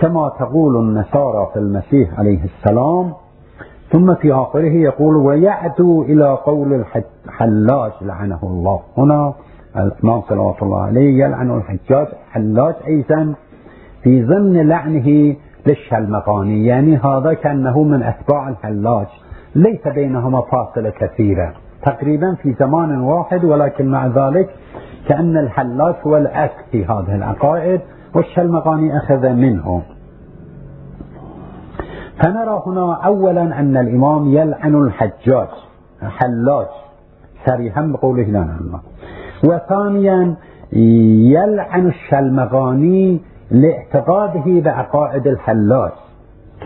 كما تقول النصارى في المسيح عليه السلام. ثم في آخره يقول ويعدو إلى قول الحلاج لعنه الله. هنا الإمام صلوات الله عليه يلعن الحجاج حلاج أيضا. في ضمن لعنه للشلمقاني يعني هذا كأنه من أتباع الحلاج ليس بينهما فاصلة كثيرة تقريبا في زمان واحد ولكن مع ذلك كأن الحلاج هو الأصل في هذه العقائد والشلمقاني أخذ منه. فنرى هنا أولا أن الإمام يلعن الحجاج حلاج صريحا بقوله لا وثانيا يلعن الشلمغاني لاعتقاده بعقائد الحلاج.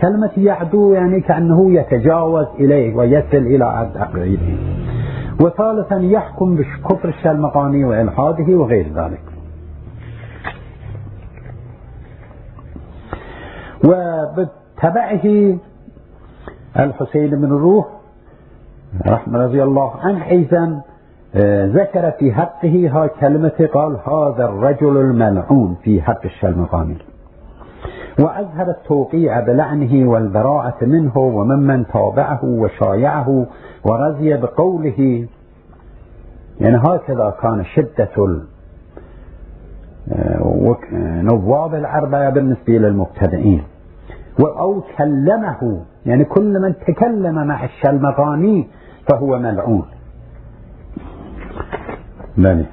كلمة يعدو يعني كأنه يتجاوز إليه ويصل إلى عقيده وثالثا يحكم بكفر الشلمغاني وإلحاده وغير ذلك. وبتبعه الحسين بن الروح رحمة رضي الله عنه أيضا ذكر في حقه ها كلمة قال هذا الرجل الملعون في حق الشلمغاني وأظهر التوقيع بلعنه والبراءة منه وممن تابعه وشايعه ورضي بقوله يعني هكذا كان شدة آه، نواب الأربعة بالنسبة للمبتدئين. أو كلمه يعني كل من تكلم مع الشلمغاني فهو ملعون. بلي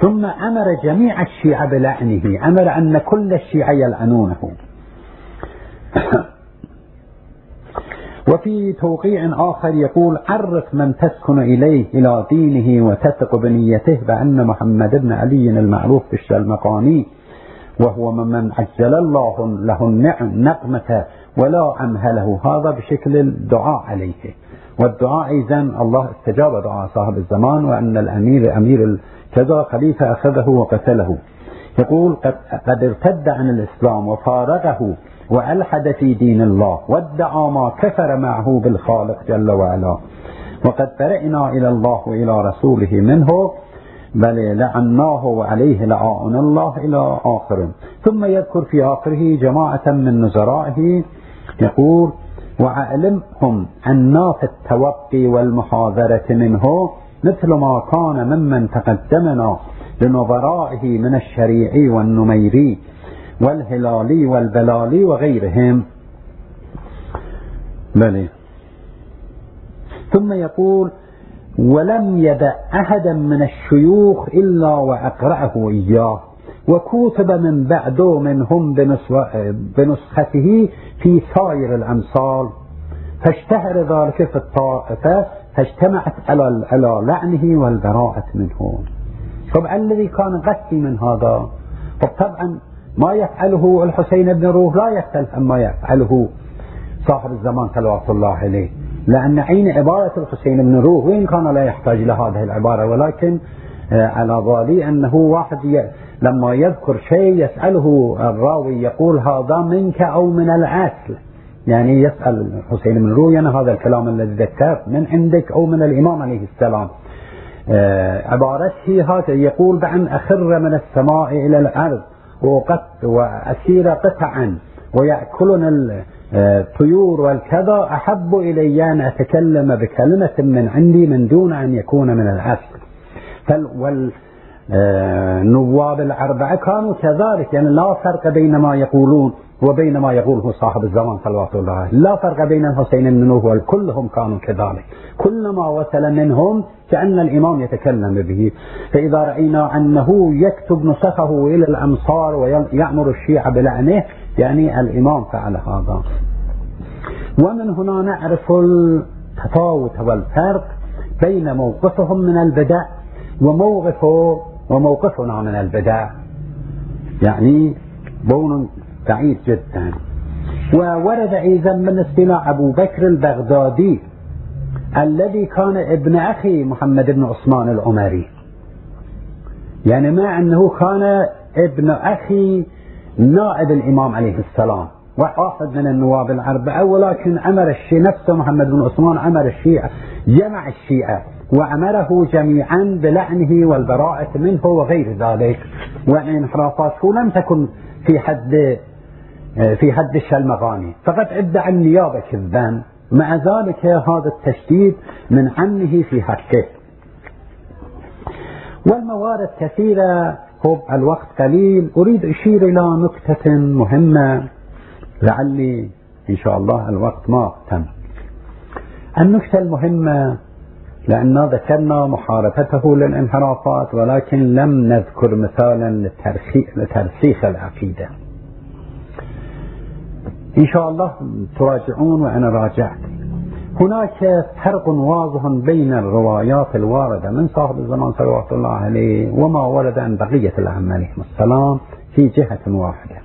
ثم أمر جميع الشيعة بلعنه. أمر أن كل الشيعة يلعنونه. وفي توقيع آخر يقول عرف من تسكن إليه إلى دينه وتثق بنيته بأن محمد بن علي المعروف بالشلمقاني وهو ممن عجل الله له النقمة ولا أمهله. هذا بشكل الدعاء عليه. والدعاء إذا الله استجاب دعاء صاحب الزمان وأن الأمير أمير كذا خليفة أخذه وقتله. يقول قد ارتد عن الإسلام وفارقه وألحد في دين الله وادعى ما كفر معه بالخالق جل وعلا. وقد برئنا إلى الله وإلى رسوله منه بل لعناه وعليه لعاؤنا الله إلى آخره ثم يذكر في آخره جماعة من نزرائه يقول وعلمهم في التوقي والمحاذرة منه مثل ما كان ممن تقدمنا لنظرائه من الشريعي والنميري والهلالي والبلالي وغيرهم. بلي ثم يقول ولم يدع أحدا من الشيوخ إلا وأقرأه إياه. وكتب من بعده منهم بنسخته في سائر الأمثال. فاشتهر ذلك في الطائفة فاجتمعت على على لعنه والبراءة منه. طب الذي كان قسي من هذا؟ طب طبعا ما يفعله الحسين بن روح لا يختلف عما يفعله صاحب الزمان صلوات الله عليه. لأن عين عبارة الحسين بن روح وإن كان لا يحتاج إلى هذه العبارة ولكن آه، على بالي أنه واحد لما يذكر شيء يسأله الراوي يقول هذا منك أو من الأصل يعني يسأل الحسين بن روح يعني هذا الكلام الذي ذكرت من عندك أو من الإمام عليه السلام. آه، عبارته هكذا يقول بأن أخر من السماء إلى الأرض وقت وأسير قطعا ويأكلون الطيور والكذا أحب إلي أن أتكلم بكلمة من عندي من دون أن يكون من الأصل والنواب الأربعة كانوا كذلك يعني لا فرق بين ما يقولون وبين ما يقوله صاحب الزمان صلوات الله عليه. لا فرق بين الحسين بن نوفل كلهم كانوا كذلك. كلما وصل منهم كأن الإمام يتكلم به. فإذا رأينا أنه يكتب نسخه إلى الأمصار ويأمر الشيعة بلعنه يعني الإمام فعل هذا. ومن هنا نعرف التفاوت والفرق بين موقفهم من البدع وموقفه وموقفنا من البدع يعني بون بعيد جدا. وورد أيضا بالنسبة إلى أبو بكر البغدادي الذي كان ابن أخي محمد بن عثمان العمري. يعني مع أنه كان ابن أخي نائب الإمام عليه السلام. واحد من النواب الأربعة ولكن أمر الشيعة نفسه محمد بن عثمان أمر الشيعة جمع الشيعة وأمره جميعا بلعنه والبراءة منه وغير ذلك. وأن انحرافاته لم تكن في حد في حد الشلمغاني. فقد ادعى النيابة كذبان مع ذلك هذا التشديد من عمه في حقه. والموارد كثيرة. هو الوقت قليل. أريد أشير إلى نكتة مهمة. لعلي إن شاء الله الوقت ما تم. النكتة المهمة لأننا ذكرنا محاربته للانحرافات ولكن لم نذكر مثالا لترسيخ العقيدة. إن شاء الله تراجعون وأنا راجعت. هناك فرق واضح بين الروايات الواردة من صاحب الزمان صلوات الله عليه وما ورد عن بقية الأئمة عليهم السلام في جهة واحدة.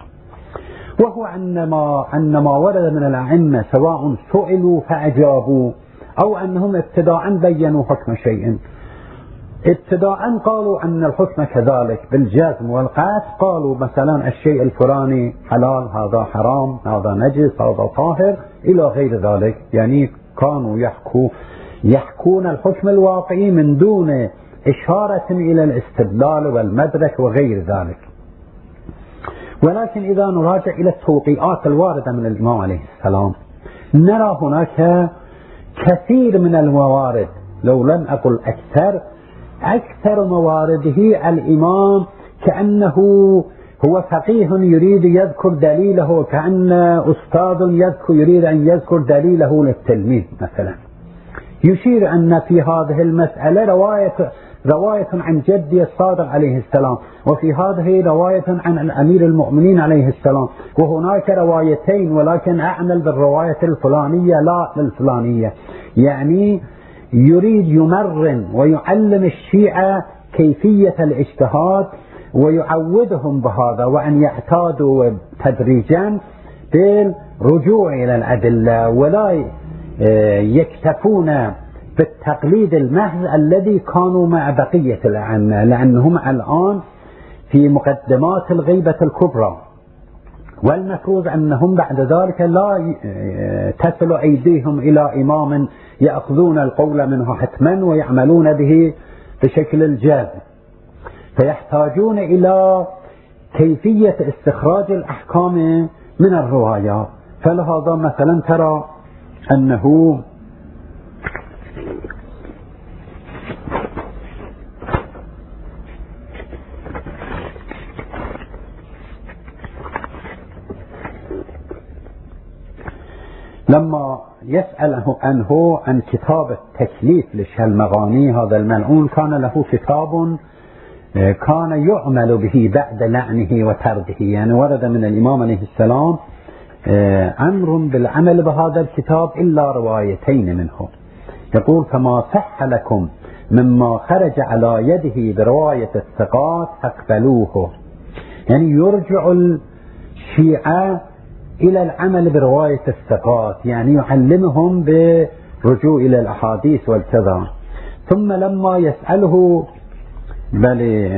وهو أن ما, أن ما ورد من الأئمة سواء سئلوا فأجابوا أو أنهم ابتداء بينوا حكم شيء. ابتداء قالوا أن الحكم كذلك بالجزم والقاس قالوا مثلا الشيء الفلاني حلال هذا حرام هذا نجس هذا طاهر إلى غير ذلك. يعني كانوا يحكوا يحكون الحكم الواقعي من دون إشارة إلى الاستدلال والمدرك وغير ذلك. ولكن إذا نراجع إلى التوقيعات الواردة من الإمام عليه السلام نرى هناك كثير من الموارد لو لم أقل أكثر أكثر موارده الإمام كأنه هو فقيه يريد يذكر دليله كأن أستاذ يذكر يريد أن يذكر دليله للتلميذ مثلا. يشير أن في هذه المسألة رواية رواية عن جدي الصادق عليه السلام وفي هذه رواية عن الأمير المؤمنين عليه السلام. وهناك روايتين ولكن أعمل بالرواية الفلانية لا الفلانية يعني يريد يمرن ويعلم الشيعة كيفية الاجتهاد ويعودهم بهذا وأن يعتادوا تدريجا بالرجوع إلى الأدلة ولا آه، يكتفون بالتقليد المحض الذي كانوا مع بقية الأئمة لأنهم الآن في مقدمات الغيبة الكبرى. والمفروض أنهم بعد ذلك لا تصل أيديهم إلى إمام يأخذون القول منه حتما ويعملون به بشكل الجاذب فيحتاجون إلى كيفية استخراج الأحكام من الروايات فلهذا مثلا ترى أنه لما يسأله عنه عن كتاب التكليف للشلمغاني هذا الملعون كان له كتاب آه، كان يعمل به بعد لعنه وترده يعني ورد من الإمام عليه السلام آه، أمر بالعمل بهذا الكتاب إلا روايتين منه. يقول فما صح لكم مما خرج على يده برواية الثقات فاقبلوه. يعني يرجع الشيعة إلى العمل برواية الثقات يعني يعلمهم برجوع إلى الأحاديث والكذا. ثم لما يسأله بل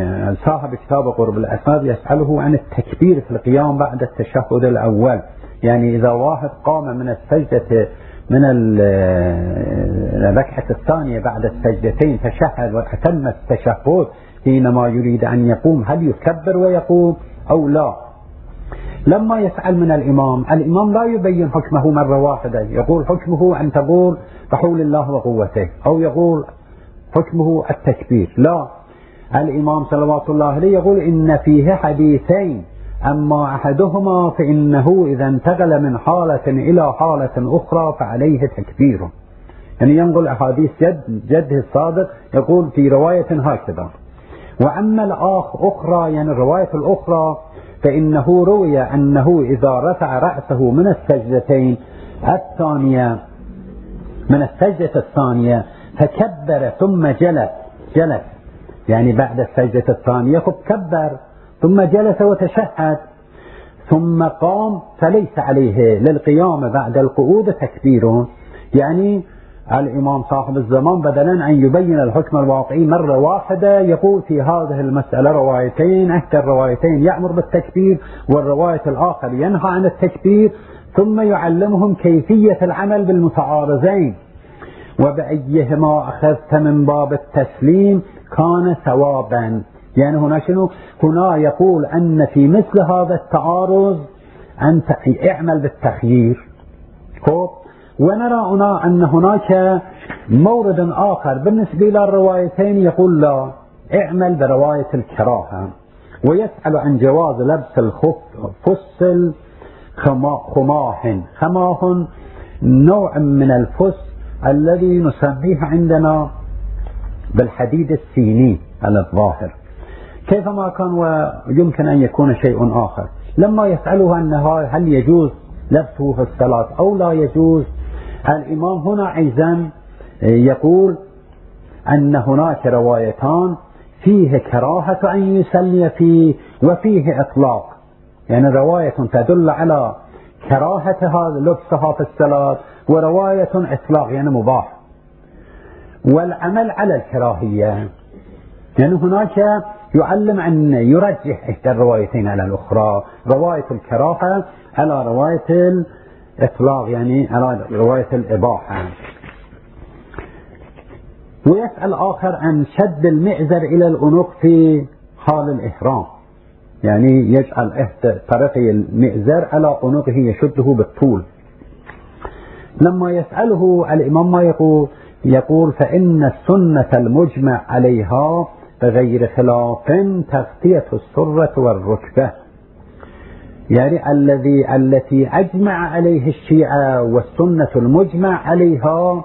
صاحب كتاب قرب الأسناد يسأله عن التكبير في القيام بعد التشهد الأول. يعني إذا واحد قام من السجدة من الركعة الثانية بعد السجدتين تشهد وأتم التشهد حينما يريد أن يقوم هل يكبر ويقوم أو لا؟ لما يسأل من الإمام الإمام لا يبين حكمه مرة واحدة. يقول حكمه أن تقول بحول الله وقوته أو يقول حكمه التكبير. لا. الإمام صلوات الله عليه يقول إن فيه حديثين. أما أحدهما فإنه إذا انتقل من حالة إلى حالة أخرى فعليه تكبير. يعني ينقل أحاديث جد جده الصادق يقول في رواية هكذا. وأما الآخ أخرى يعني الرواية الأخرى فإنه روي أنه إذا رفع رأسه من السجدتين الثانية من السجدة الثانية فكبر ثم جلس جلس. يعني بعد السجدة الثانية كبر ثم جلس وتشهد. ثم قام فليس عليه للقيام بعد القعود تكبير يعني الإمام صاحب الزمان بدلا أن يبين الحكم الواقعي مرة واحدة يقول في هذه المسألة روايتين إحدى الروايتين يأمر بالتكبير والرواية الآخر ينهى عن التكبير ثم يعلمهم كيفية العمل بالمتعارضين. وبأيهما أخذت من باب التسليم كان ثوابا. يعني هنا شنو؟ هنا يقول أن في مثل هذا التعارض أن اعمل بالتخيير. ونرى هنا أن هناك مورد آخر بالنسبة إلى الروايتين يقول لا اعمل برواية الكراهة ويسأل عن جواز لبس الخف فصل خماه خماه نوع من الفس الذي نسميه عندنا بالحديد السيني على الظاهر. كيفما كان ويمكن أن يكون شيء آخر. لما يسأله أنه هل يجوز لبسه في الصلاة أو لا يجوز الإمام هنا أيضا يقول أن هناك روايتان فيه كراهة أن يسلي فيه وفيه إطلاق. يعني رواية تدل على كراهة هذا لبسها في الصلاة ورواية إطلاق يعني مباح. والعمل على الكراهية يعني هناك يعلم أن يرجح إحدى الروايتين على الأخرى رواية الكراهة على رواية الإطلاق يعني على رواية الإباحة ويسأل آخر عن شد المئزر إلى الأنوق في حال الإحرام. يعني يجعل طرفي المئزر على عنقه يشده بالطول. لما يسأله الإمام ما يقول يقول فإن السنة المجمع عليها بغير خلاف تغطية السرة والركبة. يعني الذي التي أجمع عليه الشيعة والسنة المجمع عليها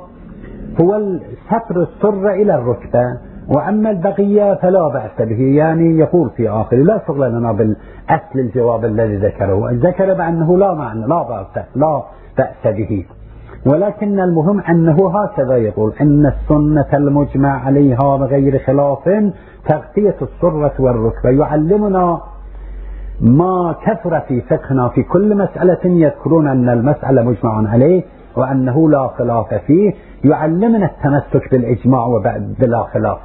هو ستر السرة إلى الركبة. وأما البقية فلا بأس به. يعني يقول في آخر لا شغل لنا بالأصل الجواب الذي ذكره. ذكر بأنه لا معنى لا بأس لا بأس به. ولكن المهم أنه هكذا يقول أن السنة المجمع عليها بغير خلاف تغطية السرة والركبة. يعلمنا ما كثر في فقهنا في كل مسألة يذكرون أن المسألة مجمع عليه وأنه لا خلاف فيه. يعلمنا التمسك بالإجماع وبلا خلاف.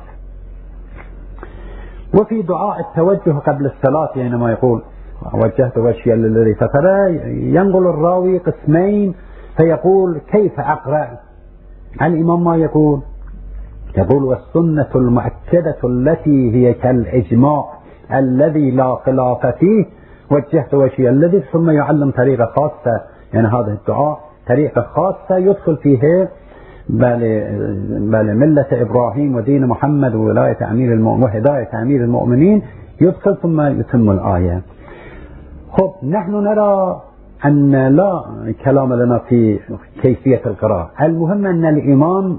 وفي دعاء التوجه قبل الصلاة حينما يقول وجهت وجهي للذي فترى ينقل الراوي قسمين فيقول كيف أقرأ؟ الإمام ما يقول يقول والسنة المؤكدة التي هي كالإجماع. الذي لا خلاف فيه وجهت وجهي الذي ثم يعلم طريقة خاصة. يعني هذا الدعاء طريقة خاصة يدخل فيها بل, بل ملة إبراهيم ودين محمد وولاية أمير المؤمنين وهداية أمير المؤمنين. يدخل ثم يتم الآية. خب نحن نرى أن لا كلام لنا في كيفية القراءة. المهم أن الإمام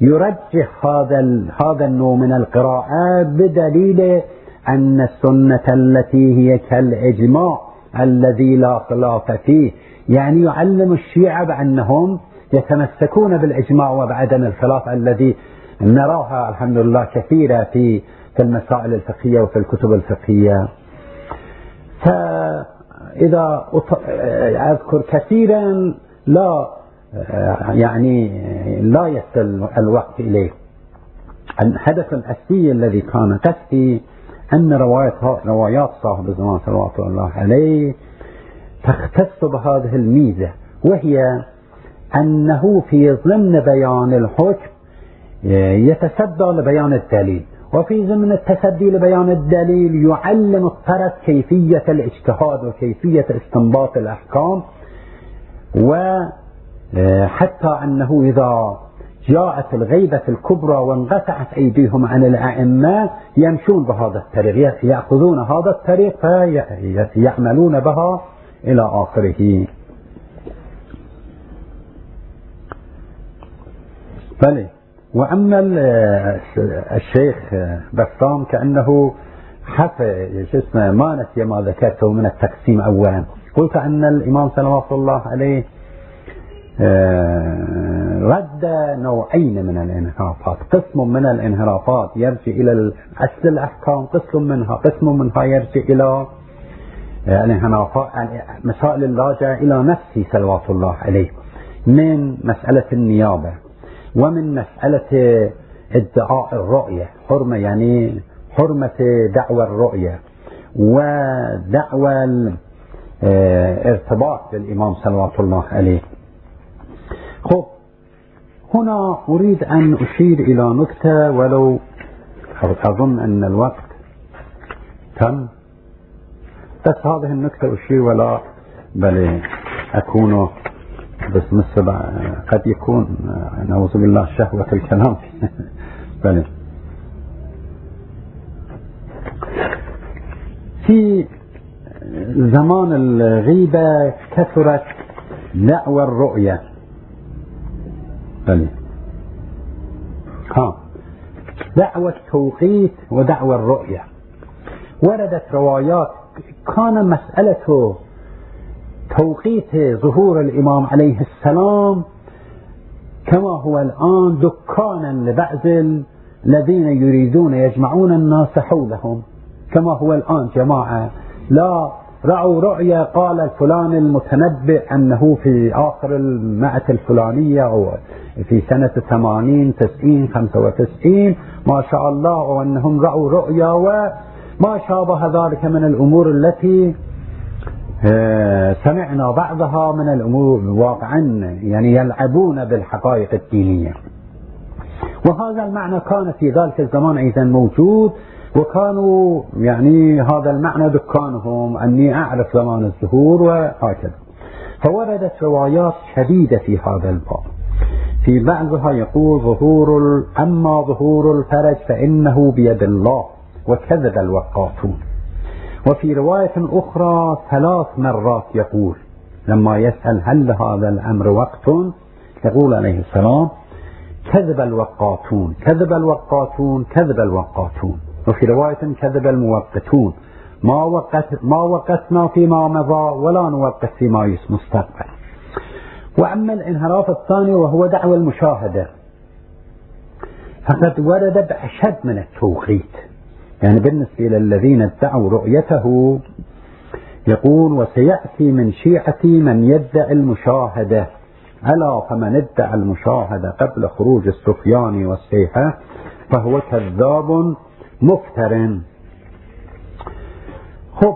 يرجح هذا هذا النوع من القراءة بدليل أن السنة التي هي كالإجماع الذي لا خلاف فيه. يعني يعلم الشيعة بأنهم يتمسكون بالإجماع وبعدم الخلاف الذي نراها الحمد لله كثيرة في في المسائل الفقهية وفي الكتب الفقهية. فإذا أذكر كثيرا لا يعني لا يصل الوقت إليه. الهدف الأساسي الذي كان قصدي أن روايات روايات صاحب الزمان صلوات الله عليه تختص بهذه الميزة وهي أنه في ضمن بيان الحكم يتصدى لبيان الدليل وفي ضمن التسدي لبيان الدليل يعلم الطرف كيفية الاجتهاد وكيفية استنباط الأحكام وحتى أنه إذا جاءت الغيبة الكبرى وانقطعت أيديهم عن الأئمة يمشون بهذا الطريق يأخذون هذا الطريق فيعملون بها إلى آخره. بلى وأما الشيخ بسام كأنه اسمه ما نسي ما ذكرته من التقسيم أولا. قلت أن الإمام صلوات الله عليه رد نوعين من الانحرافات. قسم من الانحرافات يرجع إلى أصل الأحكام قسم منها قسم منها يرجع إلى آه، الانحرافات مسائل الراجعة إلى نفسه صلوات الله عليه. من مسألة النيابة ومن مسألة ادعاء الرؤية حرمة يعني حرمة دعوى الرؤية ودعوى الارتباط آه، بالإمام صلوات الله عليه. خب هنا أريد أن أشير إلى نكتة ولو أظن أن الوقت تم. بس هذه النكتة أشير ولا بل أكون بس مثل قد يكون نعوذ بالله شهوة الكلام. بل. في زمان الغيبة كثرت دعوى الرؤية. بلي ها. دعوة التوقيت ودعوة الرؤية. وردت روايات كان مسألة توقيت ظهور الإمام عليه السلام كما هو الآن دكانا لبعض الذين يريدون يجمعون الناس حولهم. كما هو الآن جماعة. لا رأوا رؤيا قال فلان المتنبئ أنه في آخر المائة الفلانية أو في سنة 80 90 95 ما شاء الله وأنهم رأوا رؤيا وما شابه ذلك من الأمور التي آه، سمعنا بعضها من الأمور واقعا يعني يلعبون بالحقائق الدينية. وهذا المعنى كان في ذلك الزمان أيضا موجود. وكانوا يعني هذا المعنى دكانهم أني أعرف زمان الظهور وهكذا. فوردت روايات شديدة في هذا الباب. في بعضها يقول ظهور أما ظهور الفرج فإنه بيد الله وكذب الوقافون وفي رواية أخرى ثلاث مرات يقول لما يسأل هل لهذا الأمر وقت؟ يقول عليه السلام كذب الوقاتون كذب الوقاتون كذب الوقاتون. وفي رواية كذب الموقتون ما وقت ما وقتنا فيما مضى ولا نوقت فيما مستقبل. وأما الانحراف الثاني وهو دعوى المشاهدة. فقد ورد بأشد من التوقيت يعني بالنسبة إلى الذين ادعوا رؤيته يقول وسيأتي من شيعتي من يدعي المشاهدة. ألا فمن ادعى المشاهدة قبل خروج السفيان والسيحة فهو كذاب مفتر خب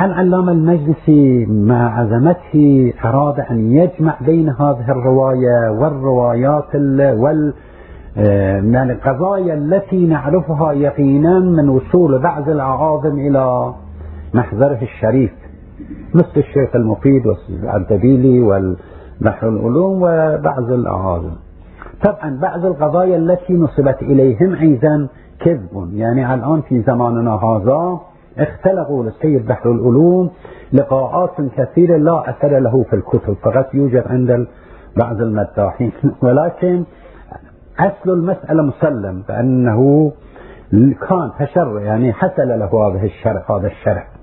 العلامة المجلسي مع عظمته أراد أن يجمع بين هذه الرواية والروايات وال من القضايا التي نعرفها يقينا من وصول بعض الأعاظم إلى محضره الشريف مثل الشيخ المفيد والدبيلي والبحر العلوم وبعض الأعاظم. طبعا بعض القضايا التي نصبت إليهم أيضا كذب. يعني الآن في زماننا هذا اختلقوا للسيد بحر العلوم لقاءات كثيرة لا أثر له في الكتب فقط يوجد عند بعض المداحين. ولكن أصل المسألة مسلم بأنه كان تشرع يعني حصل له هذا الشرع هذا الشرع.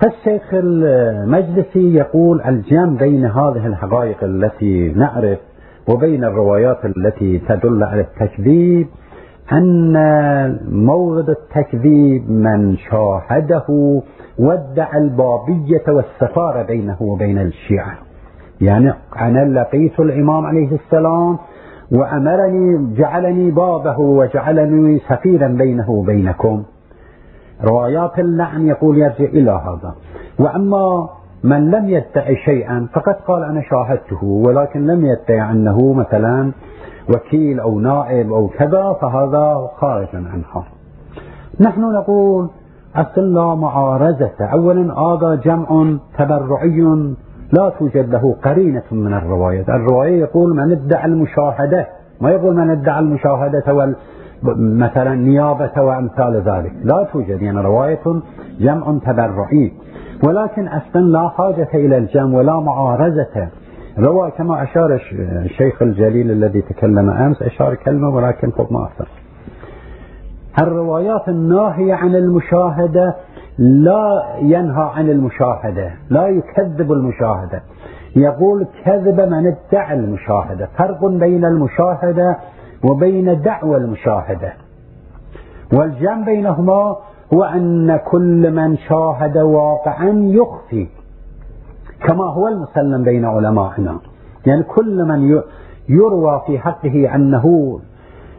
فالشيخ المجلسي يقول الجمع بين هذه الحقائق التي نعرف وبين الروايات التي تدل على التكذيب أن مورد التكذيب من شاهده وادعى البابية والسفارة بينه وبين الشيعة. يعني أنا لقيت الإمام عليه السلام وأمرني جعلني بابه وجعلني سفيرا بينه وبينكم. روايات اللعن يقول يرجع إلى هذا. وأما من لم يدعي شيئا فقد قال أنا شاهدته ولكن لم يدعي أنه مثلا وكيل أو نائب أو كذا فهذا خارج عنها. نحن نقول أصل لا معارزة. أولا هذا جمع تبرعي لا توجد له قرينة من الرواية الرواية يقول من ادعى المشاهدة ما يقول من ادعى المشاهدة وال مثلا نيابة وأمثال ذلك. لا توجد. يعني رواية جمع تبرعي. ولكن أصلا لا حاجة إلى الجمع ولا معارزة روى كما أشار الشيخ الجليل الذي تكلم أمس أشار كلمة ولكن خب ما أثر. الروايات الناهية عن المشاهدة لا ينهى عن المشاهدة لا يكذب المشاهدة. يقول كذب من ادعى المشاهدة. فرق بين المشاهدة وبين دعوى المشاهدة. والجمع بينهما هو أن كل من شاهد واقعا يخفي كما هو المسلم بين علمائنا. يعني كل من يروى في حقه أنه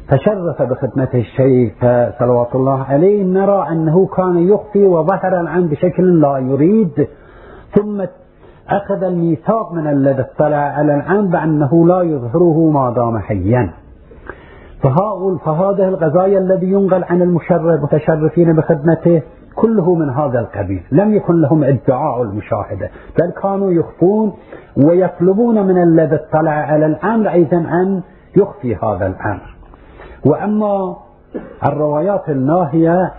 تشرف بخدمته الشيخ صلوات الله عليه نرى أنه كان يخفي وظهر الآن بشكل لا يريد. ثم أخذ الميثاق من الذي اطلع على العام بأنه لا يظهره ما دام حيا. فهؤلاء فهذه القضايا الذي ينقل عن المتشرفين بخدمته كله من هذا القبيل. لم يكن لهم ادعاء المشاهدة بل كانوا يخفون ويطلبون من الذي اطلع على الأمر أيضا أن يخفي هذا الأمر. وأما الروايات الناهية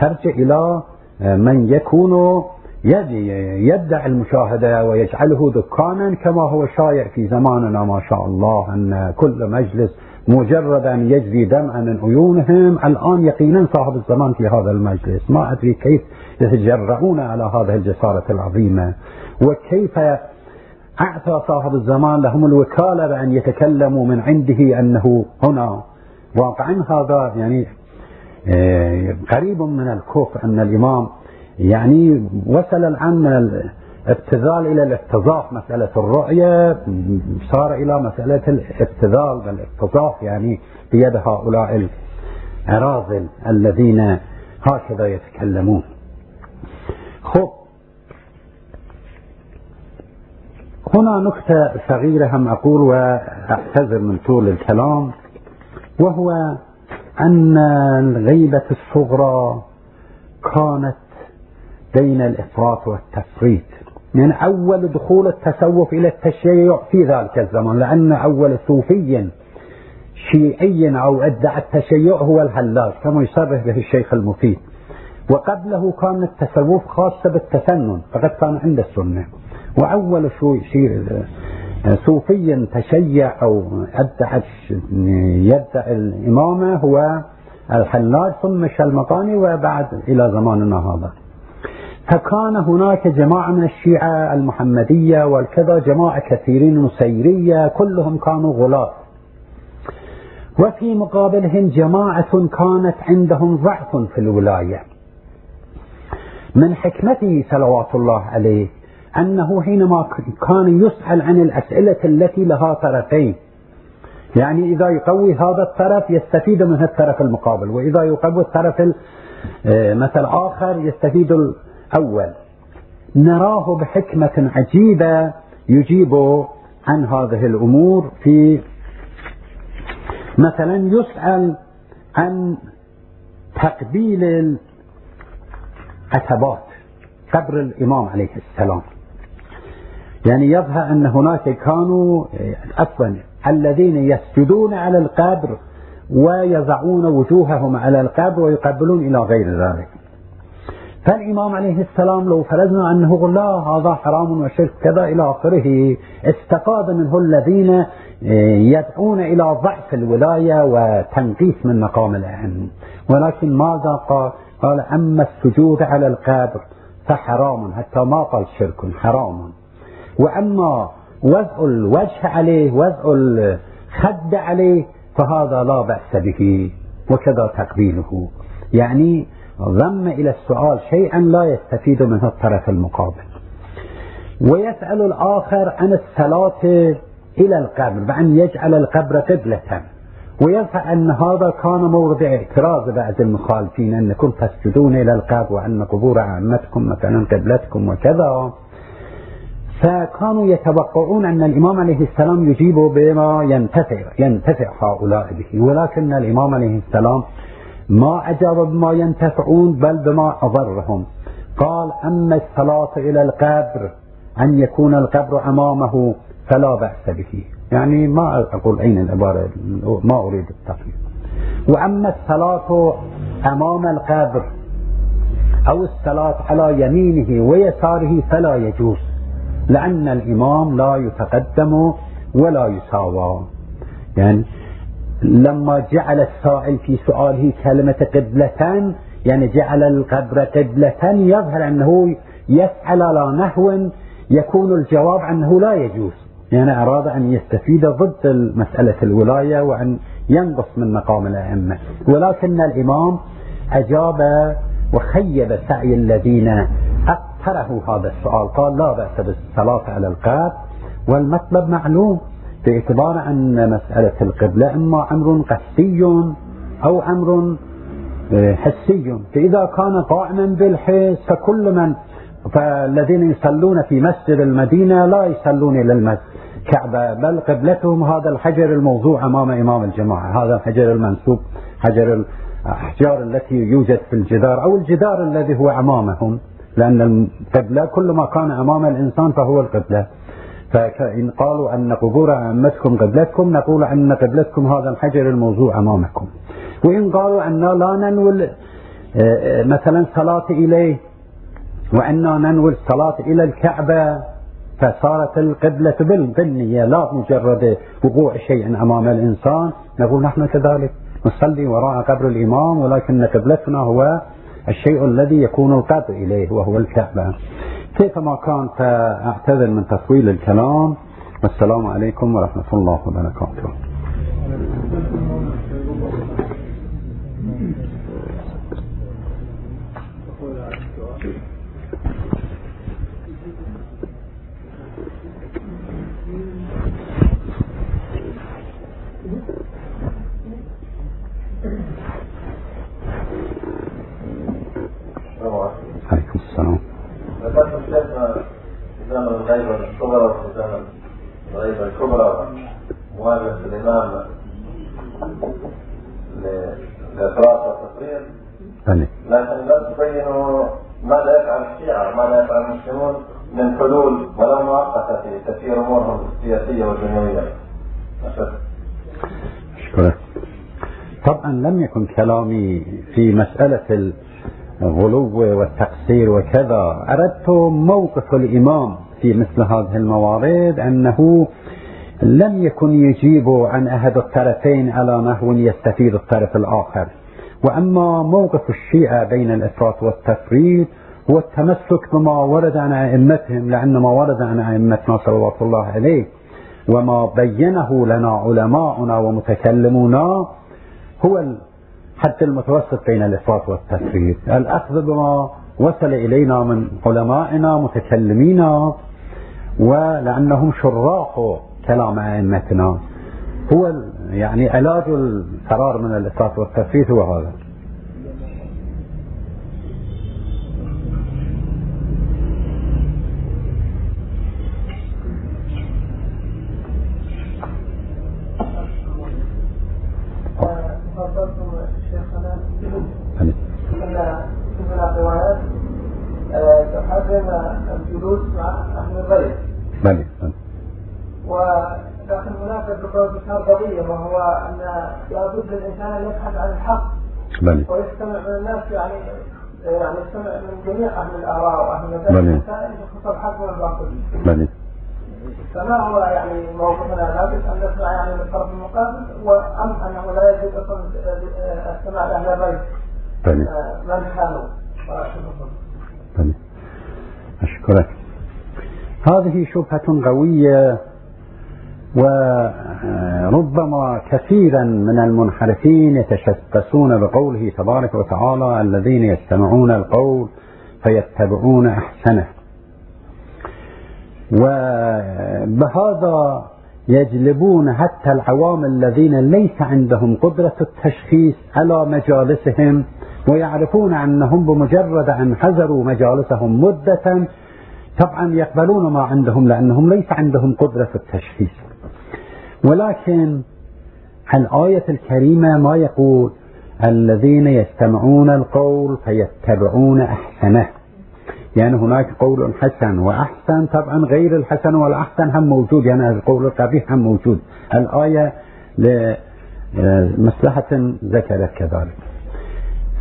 ترجع إلى من يكون يدعي المشاهدة ويجعله دكانا كما هو شائع في زماننا ما شاء الله أن كل مجلس مجرد أن يجري دمعا من عيونهم. الآن يقينا صاحب الزمان في هذا المجلس. ما أدري كيف يتجرؤون على هذه الجسارة العظيمة. وكيف أعطى صاحب الزمان لهم الوكالة بأن يتكلموا من عنده أنه هنا. واقعا هذا يعني آه، قريب من الكفر أن الإمام يعني وصل الآن من الابتذال إلى الافتضاح مسألة الرؤية صار إلى مسألة الابتذال والافتضاح يعني بيد هؤلاء الأراذل الذين هكذا يتكلمون. خب هنا نكتة صغيرة هم أقول وأعتذر من طول الكلام وهو أن الغيبة الصغرى كانت بين الإفراط والتفريط. من أول دخول التصوف إلى التشيع في ذلك الزمان لأن أول صوفي شيعي أو أدعى التشيع هو الهلاج كما يصرح به الشيخ المفيد. وقبله كان التصوف خاصة بالتسنن فقد كان عند السنة. وأول شيء صوفي تشيع أو أدعى يدعي الإمامة هو الحلاج ثم الشلمقاني وبعد إلى زماننا هذا. فكان هناك جماعة من الشيعة المحمدية والكذا جماعة كثيرين نسيرية كلهم كانوا غلاة. وفي مقابلهم جماعة كانت عندهم ضعف في الولاية. من حكمته صلوات الله عليه أنه حينما كان يسأل عن الأسئلة التي لها طرفين. يعني إذا يقوي هذا الطرف يستفيد منه الطرف المقابل وإذا يقوي الطرف آه، مثل آخر يستفيد الأول نراه بحكمة عجيبة يجيب عن هذه الأمور في مثلا يسأل عن تقبيل العتبات قبر الإمام عليه السلام. يعني يظهر أن هناك كانوا عفوا الذين يسجدون على القبر ويضعون وجوههم على القبر ويقبلون إلى غير ذلك. فالإمام عليه السلام لو فرضنا أنه لا هذا حرام وشرك كذا إلى آخره استفاد منه الذين آه، يدعون إلى ضعف الولاية وتنقيص من مقام الأهم. ولكن ماذا قال؟ قال أما السجود على القبر فحرام حتى ما قال شرك حرام. وأما وضع الوجه عليه وضع الخد عليه فهذا لا بأس به وكذا تقبيله. يعني ضم إلى السؤال شيئا لا يستفيد منه الطرف المقابل. ويسأل الآخر عن الصلاة إلى القبر بأن يجعل القبر قبلة. ويظهر أن هذا كان موضع اعتراض بعض المخالفين أنكم تسجدون إلى القبر وأن قبور عامتكم مثلا قبلتكم وكذا. فكانوا يتوقعون أن الإمام عليه السلام يجيب بما ينتفع ينتفع هؤلاء به. ولكن الإمام عليه السلام ما أجاب بما ينتفعون بل بما أضرهم. قال أما الصلاة إلى القبر أن يكون القبر أمامه فلا بأس به. يعني ما أقول أين العبارة ما أريد التقييد وأما الصلاة أمام القبر أو الصلاة على يمينه ويساره فلا يجوز لأن الإمام لا يتقدم ولا يساوى. يعني لما جعل السائل في سؤاله كلمة قبلة يعني جعل القبر قبلة يظهر أنه يسأل على نحو يكون الجواب أنه لا يجوز. يعني أراد أن يستفيد ضد مسألة الولاية وأن ينقص من مقام الأئمة. ولكن الإمام أجاب وخيب سعي الذين أقترحوا هذا السؤال قال لا بأس بالصلاة على القبر والمطلب معلوم. باعتبار أن مسألة القبلة إما أمر قسي أو أمر آه، حسي. فإذا كان قائما بالحس فكل من فالذين يصلون في مسجد المدينة لا يصلون إلى الكعبة بل قبلتهم هذا الحجر الموضوع أمام إمام الجماعة. هذا الحجر المنسوب حجر الأحجار التي يوجد في الجدار أو الجدار الذي هو أمامهم. لأن القبلة كل ما كان أمام الإنسان فهو القبلة. فإن قالوا أن قبور أئمتكم قبلتكم نقول أن قبلتكم هذا الحجر الموضوع أمامكم. وإن قالوا أن لا ننول آه، آه، مثلا صلاة إليه وأننا ننوي الصلاة إلى الكعبة فصارت القبلة بالنية لا مجرد وقوع شيء أمام الإنسان. نقول نحن كذلك نصلي وراء قبر الإمام ولكن قبلتنا هو الشيء الذي يكون القبر إليه وهو الكعبة. كيفما كان فأعتذر من تطويل الكلام. والسلام عليكم ورحمة الله وبركاته. كلامي في مسألة الغلو والتقصير وكذا. أردت موقف الإمام في مثل هذه الموارد أنه لم يكن يجيب عن أحد الطرفين على نحو يستفيد الطرف الآخر. وأما موقف الشيعة بين الإفراط والتفريط هو التمسك بما ورد عن أئمتهم لأن ما ورد عن أئمتنا صلى الله عليه وما بينه لنا علماؤنا ومتكلمونا هو حتى المتوسط بين الإفراط والتفريط الأخذ بما وصل إلينا من علمائنا متكلمينا ولأنهم شراح كلام أئمتنا. هو يعني علاج الفرار من الإفراط والتفريط هو هذا. بلي ولكن هناك ذكر قضية وهو أن لابد الإنسان أن يبحث عن الحق بلي ويستمع من الناس يعني يعني يستمع من جميع أهل الآراء وأهل المذاهب حتى يخص الحق والباطل بلي فما هو يعني موقفنا لابد أن نسمع يعني من الطرف المقابل وأم أنه لا يجوز أصلا السماع لأهل البيت. من كانوا أشكرك. هذه شبهة قوية وربما كثيرا من المنحرفين يتشبثون بقوله تبارك وتعالى الذين يستمعون القول فيتبعون أحسنه. وبهذا يجلبون حتى العوام الذين ليس عندهم قدرة التشخيص على مجالسهم ويعرفون أنهم بمجرد أن حذروا مجالسهم مدة طبعا يقبلون ما عندهم لأنهم ليس عندهم قدرة التشخيص. ولكن الآية الكريمة ما يقول الذين يستمعون القول فيتبعون أحسنه. يعني هناك قول حسن وأحسن طبعا غير الحسن والأحسن هم موجود. يعني القول القبيح هم موجود. الآية لمصلحة ذكرت كذلك.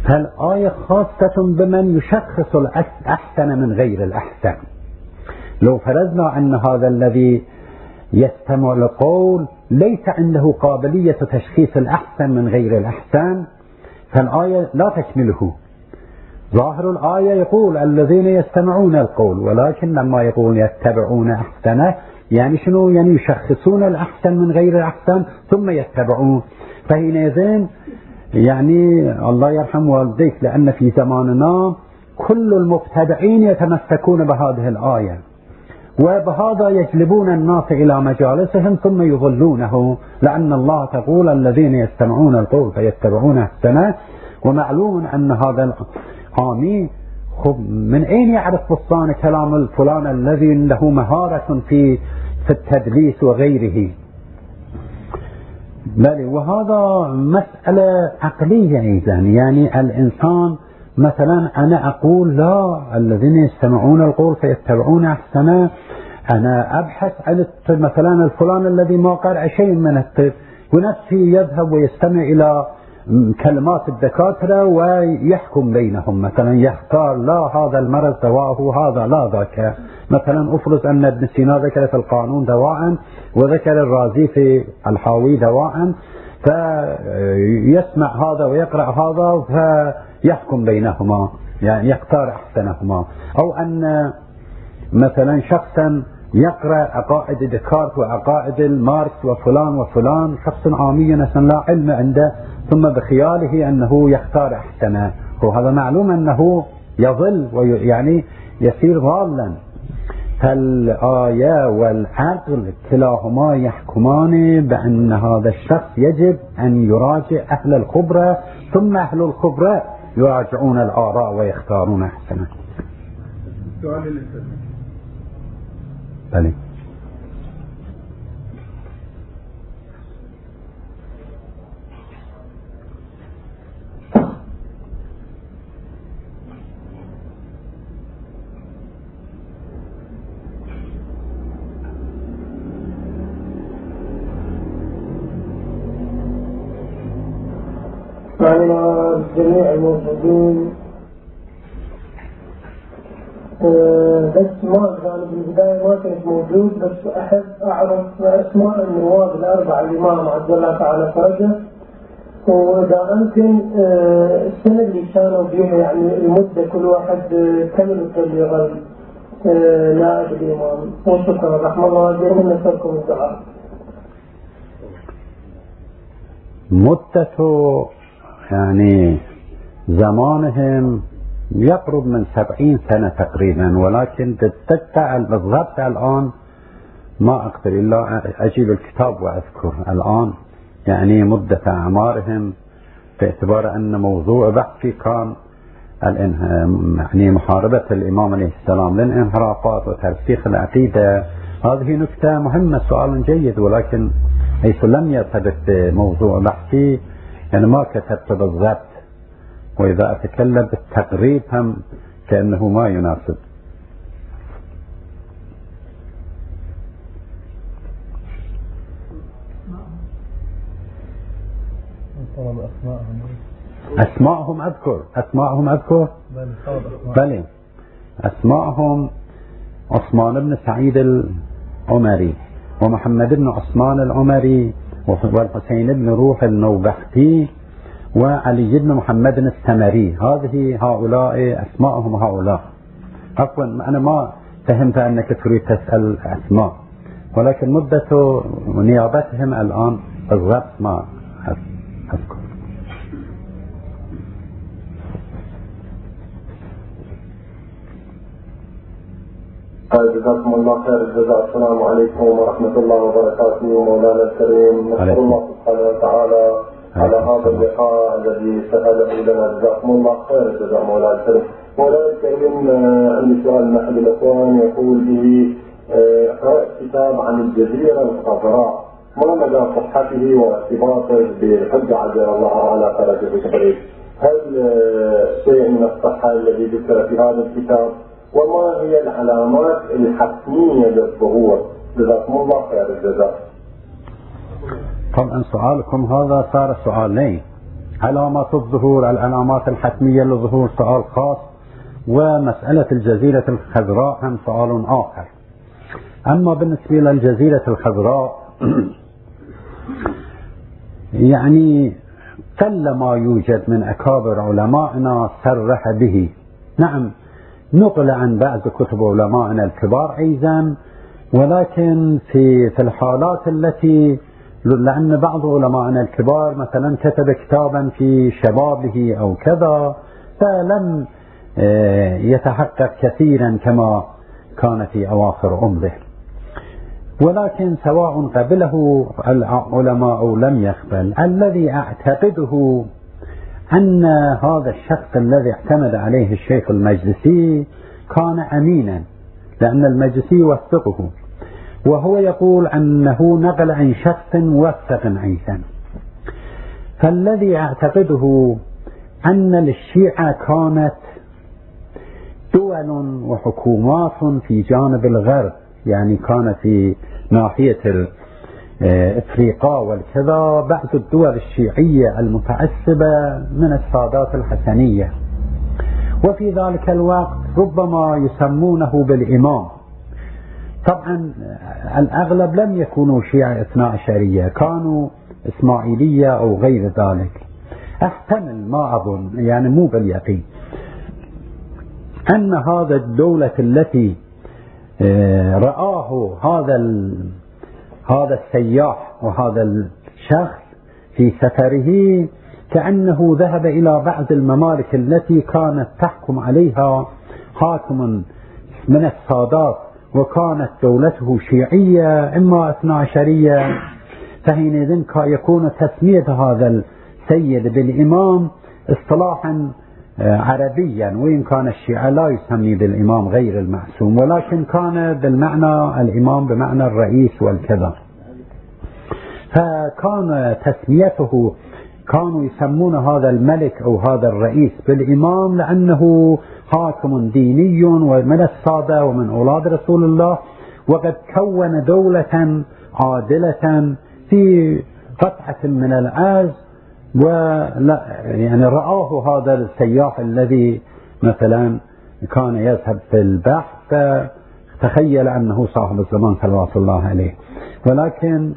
فالآية خاصة بمن يشخص الأحسن من غير الأحسن؟ لو فرضنا أن هذا الذي يستمع القول ليس عنده قابلية تشخيص الأحسن من غير الأحسن فالآية لا تشمله. ظاهر الآية يقول الذين يستمعون القول ولكن لما يقول يتبعون أحسنه يعني شنو؟ يعني يشخصون الأحسن من غير الأحسن ثم يتبعون. فحينئذ يعني الله يرحم والديك لأن في زماننا كل المبتدعين يتمسكون بهذه الآية وبهذا يجلبون الناس إلى مجالسهم ثم يضلونه لأن الله تقول الذين يستمعون القول فيتبعون أحسنه. ومعلوم أن هذا الحامي خب من أين يعرف بسطان كلام الفلان الذي له مهارة في في التدليس وغيره؟ بل وهذا مسألة عقلية أيضا يعني الإنسان مثلا أنا أقول لا الذين يستمعون القول فيتبعون أحسنه أنا أبحث عن مثلا الفلان الذي ما قرأ شيء من الطب ونفسي يذهب ويستمع إلى كلمات الدكاترة ويحكم بينهم. مثلا يختار لا هذا المرض دواءه هذا لا ذاك. مثلا افرض أن ابن سينا ذكر في القانون دواء وذكر الرازي في الحاوي دواء فيسمع هذا ويقرأ هذا فيحكم بينهما يعني يختار أحسنهما. أو أن مثلا شخصا يقرأ عقائد ديكارت وعقائد ماركس وفلان وفلان شخص عامي مثلا لا علم عنده ثم بخياله أنه يختار أحسنه. وهذا معلوم أنه يضل ويعني يصير ضالا. فالآية والعقل كلاهما يحكمان بأن هذا الشخص يجب أن يراجع أهل الخبرة ثم أهل الخبرة يراجعون الآراء ويختارون أحسنه. على جميع الموجودين بس ما يعني بالبداية ما كنت موجود بس أحب أعرف أسماء النواب الأربعة الإمام عبد الله تعالى فرجه. وإذا أمكن آه، السنة اللي كانوا بيها يعني المدة كل واحد آه، كم يبلغ آه، نائب الإمام وشكرا رحمة الله جميعا نسألكم الدعاء. مدة يعني زمانهم يقرب من سبعين سنة تقريبا ولكن بالدقة بالضبط الآن ما أقدر إلا أجيب الكتاب وأذكر. الآن يعني مدة أعمارهم باعتبار أن موضوع بحثي كان يعني محاربة الإمام عليه السلام للانحرافات وترسيخ العقيدة. هذه نكتة مهمة سؤال جيد ولكن حيث لم يرتبط بموضوع بحثي يعني ما كتبت بالضبط. وإذا أتكلم بالتقريب هم كأنه ما يناسب. أسماءهم أذكر. أسماءهم أذكر؟ بلى أسماءهم عثمان بن سعيد العمري ومحمد بن عثمان العمري والحسين بن روح النوبختي وعلي بن محمد السمري. هذه هؤلاء أسماءهم هؤلاء. عفوا أنا ما فهمت أنك تريد تسأل أسماء ولكن مدة نيابتهم الآن بالضبط ما أذكر. جزاكم الله خير الجزاء. السلام عليكم ورحمة الله وبركاته مولانا الكريم. نسأل الله سبحانه وتعالى على هذا اللقاء الذي سأله لنا جزاكم الله خير جزاء مولانا الكريم مولانا الكريم عندي سؤال من أحد الإخوان يقول به قرأت كتاب عن الجزيرة الخضراء. ما مدى صحته وارتباطه بالحجه عجل الله على فرجه الكريم؟ هل شيء من الصحة الذي ذكر في هذا الكتاب؟ وما هي العلامات الحتمية للظهور؟ جزاكم الله خير الجزاء طبعا سؤالكم هذا صار سؤالين. علامات الظهور العلامات الحتمية للظهور سؤال خاص. ومسألة الجزيرة الخضراء هم سؤال آخر. أما بالنسبة للجزيرة الخضراء يعني قل ما يوجد من أكابر علمائنا صرح به. نعم نقل عن بعض كتب علمائنا الكبار أيضا ولكن في في الحالات التي لأن بعض علمائنا الكبار مثلا كتب كتابا في شبابه أو كذا فلم آه، يتحقق كثيرا كما كان في أواخر عمره. ولكن سواء قبله العلماء أو لم يقبل الذي أعتقده أن هذا الشخص الذي اعتمد عليه الشيخ المجلسي كان أمينا لأن المجلسي يوثقه. وهو يقول أنه نقل عن شخص موثق أيضا فالذي أعتقده أن للشيعة كانت دول وحكومات في جانب الغرب يعني كان في ناحية إفريقيا والكذا بعض الدول الشيعية المتعصبة من السادات الحسنية. وفي ذلك الوقت ربما يسمونه بالإمام. طبعا الأغلب لم يكونوا شيعة اثنا عشرية كانوا إسماعيلية أو غير ذلك. أحتمل ما أظن يعني مو باليقين أن هذا الدولة التي آه، رآه هذا هذا السياح وهذا الشخص في سفره كأنه ذهب إلى بعض الممالك التي كانت تحكم عليها حاكم من السادات وكانت دولته شيعية إما اثنا عشرية فحينئذ يكون تسمية هذا السيد بالإمام اصطلاحا آه، عربيا وإن كان الشيعة لا يسمي بالإمام غير المعصوم ولكن كان بالمعنى الإمام بمعنى الرئيس والكذا. فكان تسميته كانوا يسمون هذا الملك أو هذا الرئيس بالإمام لأنه حاكم ديني ومن السادة ومن أولاد رسول الله وقد كون دولة عادلة في قطعة من الأرض ولا يعني رآه هذا السياح الذي مثلا كان يذهب في البحث فتخيل أنه صاحب الزمان صلوات الله عليه. ولكن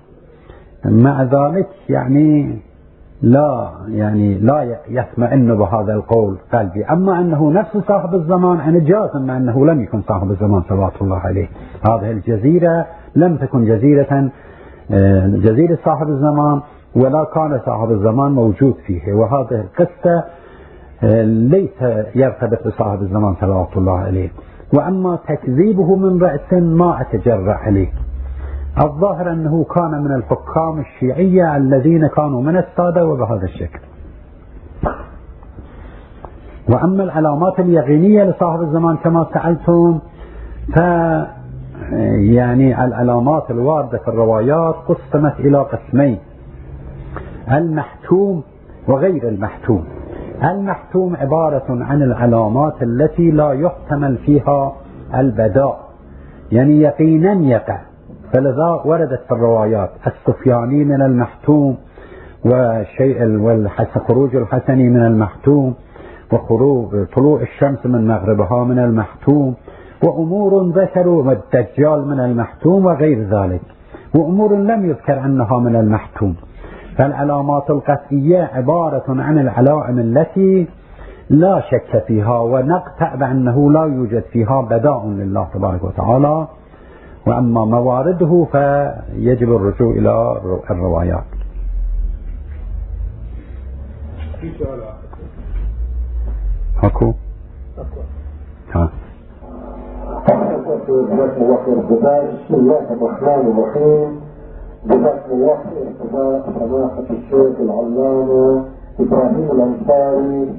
مع ذلك يعني لا يعني لا يطمئن بهذا القول قلبي. أما أنه نفس صاحب الزمان أنا جازم أنه لم يكن صاحب الزمان صلوات الله عليه. هذه الجزيرة لم تكن جزيرة آه، جزيرة صاحب الزمان ولا كان صاحب الزمان موجود فيه. وهذه القصة آه، ليس يرتبط بصاحب الزمان صلوات الله عليه. وأما تكذيبه من رأس ما أتجرأ عليه. الظاهر أنه كان من الحكام الشيعية الذين كانوا من السادة وبهذا الشكل. وأما العلامات اليقينية لصاحب الزمان كما سألتم ف يعني العلامات الواردة في الروايات قسمت إلى قسمين. المحتوم وغير المحتوم. المحتوم عبارة عن العلامات التي لا يحتمل فيها البداء. يعني يقينا يقع. فلذا وردت في الروايات السفياني من المحتوم وشيء والخروج الحسني من المحتوم وخروج طلوع الشمس من مغربها من المحتوم وأمور ذكروا الدجال من المحتوم وغير ذلك وأمور لم يذكر أنها من المحتوم فالعلامات القطعية عبارة عن العلائم التي لا شك فيها ونقطع بأنه لا يوجد فيها بداء لله تبارك وتعالى وأما موارده فيجب الرجوع إلى الروايات. في سؤال أكو؟ ها. بسم الله الرحمن الرحيم. جزاكم الله خير سماحة الشيخ العلامة إبراهيم الأنصاري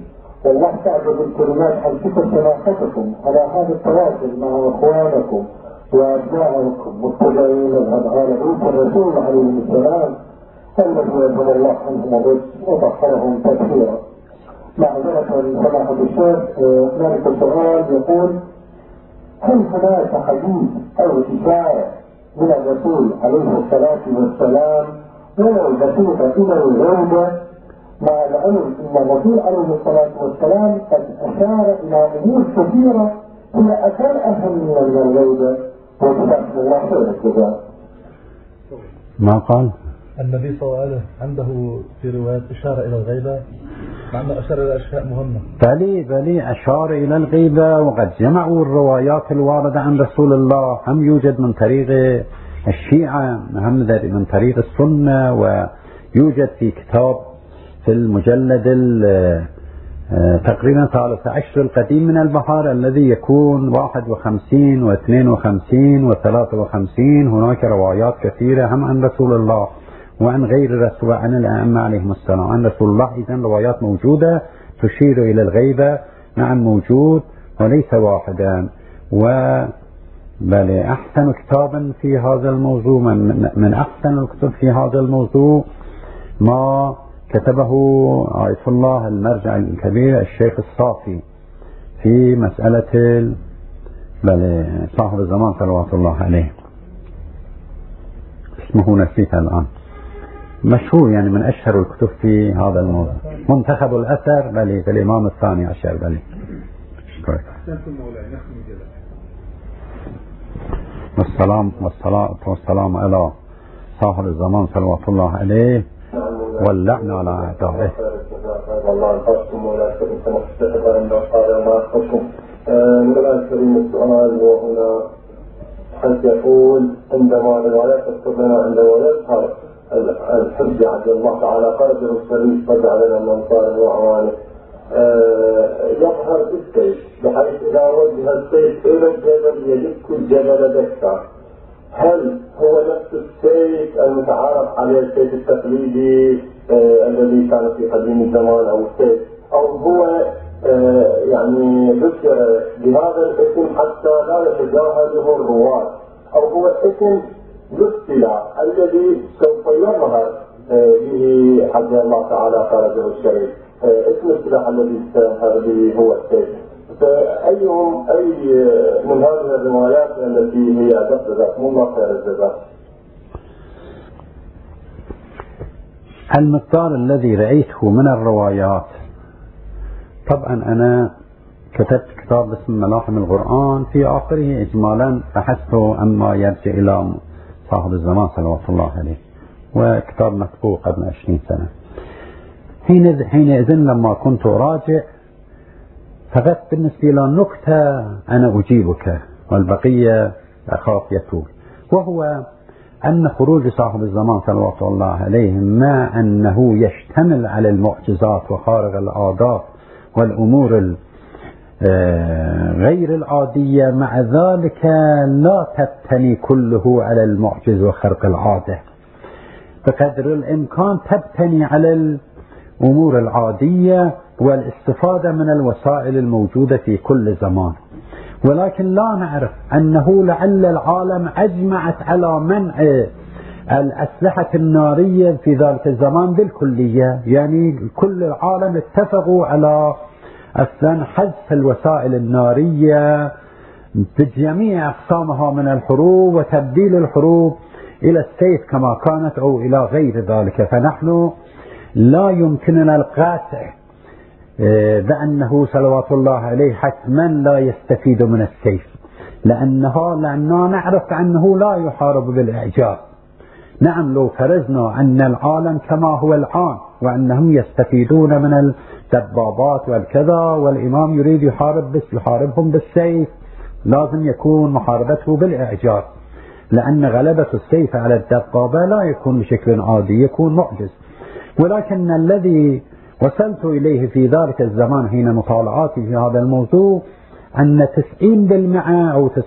والله تعجب الكلمات عن صفة سماحتكم على هذا التواصل مع اخوانكم وابنائكم متبعين مذهب ال عيسى الرسول عليه السلام الذي يجب الله عنهم الرزق وطهرهم تطهيرا. معذرة سماحة الشيخ هنالك سؤال يقول هل هناك حديث أو اشاره من الرسول عليه الصلاة والسلام ولو بسيطه إلى الغيبه مع العلم إن الرسول عليه الصلاة والسلام قد أشار إلى أمور كثيرة هي أكثر اهميه من الغيبه ما قال؟ النبي صلى الله عليه وسلم عنده في روايات إشارة إلى الغيبة مع أنه أشار إلى أشياء مهمة بلي بلي أشار إلى الغيبة وقد جمعوا الروايات الواردة عن رسول الله هم يوجد من طريق الشيعة هم من طريق السنة ويوجد في كتاب في المجلد تقريبا ثالث عشر القديم من البحار الذي يكون واحد وخمسين واثنين وخمسين وثلاثة وخمسين. هناك روايات كثيرة هم عن رسول الله وعن غير الرسول وعن الأئمة عليهم السلام عن رسول الله. إذا روايات موجودة تشير إلى الغيبة. نعم موجود وليس واحدا. و بل أحسن كتاب في هذا الموضوع من, من أحسن الكتب في هذا الموضوع ما كتبه آية الله المرجع الكبير الشيخ الصافي في مسألة بل صاحب الزمان صلوات الله عليه. اسمه نسيت الآن. مشهور يعني من أشهر الكتب في هذا الموضوع. منتخب الأثر بل في الإمام الثاني عشر بل. والسلام والصلاة والسلام على صاحب الزمان صلوات الله عليه. واللعنة على أعدائه. الله يحفظكم ولا من السؤال وهنا. يقول عندما روايات تذكر لنا عندما يظهر الحجة عند الله تعالى قدر الشريف قد علينا من صار وعوانه يظهر بالسيف بحيث إذا وجه السيف إلى الجبل يدك الجبل دكا. هل هو نفس السيف المتعارف عليه السيف التقليدي آه الذي كان في قديم الزمان أو السيف أو هو آه يعني ذكر بهذا الاسم حتى لا يتجاهله الرواة؟ أو هو اسم الاصطلاح الذي سوف يظهر آه، به حفظ الله تعالى خارجه الشريف. آه، اسم الاصطلاح الذي استظهر به هو السيف فأيهم أي من هذه الروايات التي هي جزاكم الله خير الجزاء. المقدار الذي رأيته من الروايات. طبعا أنا كتبت كتاب باسم ملاحم القرآن في آخره إجمالا بحثت عما يرجع إلى صاحب الزمان صلوات الله عليه وكتاب مكتوب قبل عشرين سنة. حين حينئذ لما كنت أراجع فقط بالنسبة إلى نكتة أنا أجيبك والبقية أخاف يطول وهو أن خروج صاحب الزمان صلوات الله عليه ما أنه يشتمل على المعجزات وخارق العادات والأمور آه، غير العادية. مع ذلك لا تبتني كله على المعجز وخرق العادة. بقدر الإمكان تبتني على الأمور العادية. والاستفادة من الوسائل الموجودة في كل زمان. ولكن لا نعرف أنه لعل العالم أجمعت على منع الأسلحة النارية في ذلك الزمان بالكلية. يعني كل العالم اتفقوا على أصلا حذف الوسائل النارية بجميع أقسامها من الحروب وتبديل الحروب إلى السيف كما كانت أو إلى غير ذلك. فنحن لا يمكننا القاطع آه، بأنه صلوات الله عليه حتما لا يستفيد من السيف. لأنها لأننا نعرف أنه لا يحارب بالإعجاز نعم لو فرزنا أن العالم كما هو الآن وأنهم يستفيدون من الدبابات والكذا والإمام يريد يحارب بس يحاربهم بالسيف لازم يكون محاربته بالإعجاز لأن غلبة السيف على الدبابة لا يكون بشكل عادي يكون معجز. ولكن الذي وصلت إليه في ذلك الزمان حين مطالعاتي في هذا الموضوع أن 90% أو 99%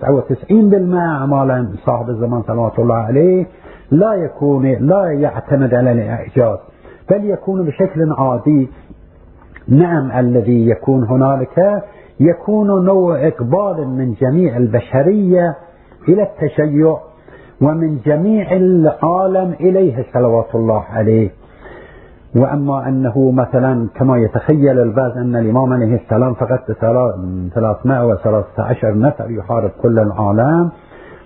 أعمال صاحب الزمان صلوات الله عليه لا يكون لا يعتمد على الإعجاز بل يكون بشكل عادي. نعم الذي يكون هنالك يكون نوع إقبال من جميع البشرية إلى التشيع ومن جميع العالم إليه صلوات الله عليه. وأما أنه مثلا كما يتخيل البعض أن الإمام عليه السلام فقط 313 نفر يحارب كل العالم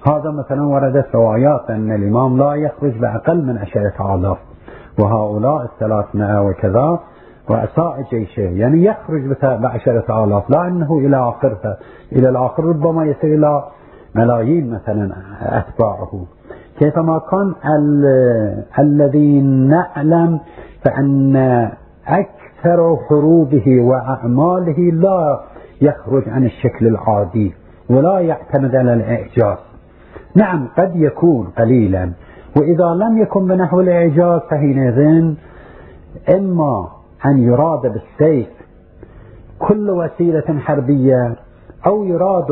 هذا مثلا وردت روايات أن الإمام لا يخرج بأقل من عشرة آلاف وهؤلاء الثلاثمائة وكذا رؤساء جيشه يعني يخرج بعشرة آلاف لا أنه إلى آخرها إلى الآخر ربما يصل إلى ملايين مثلا أتباعه. كيفما كان الذي نعلم فأن أكثر حروبه وأعماله لا يخرج عن الشكل العادي ولا يعتمد على الإعجاز. نعم قد يكون قليلا. وإذا لم يكن بنحو الإعجاز فحينئذ إما أن يراد بالسيف كل وسيلة حربية أو يراد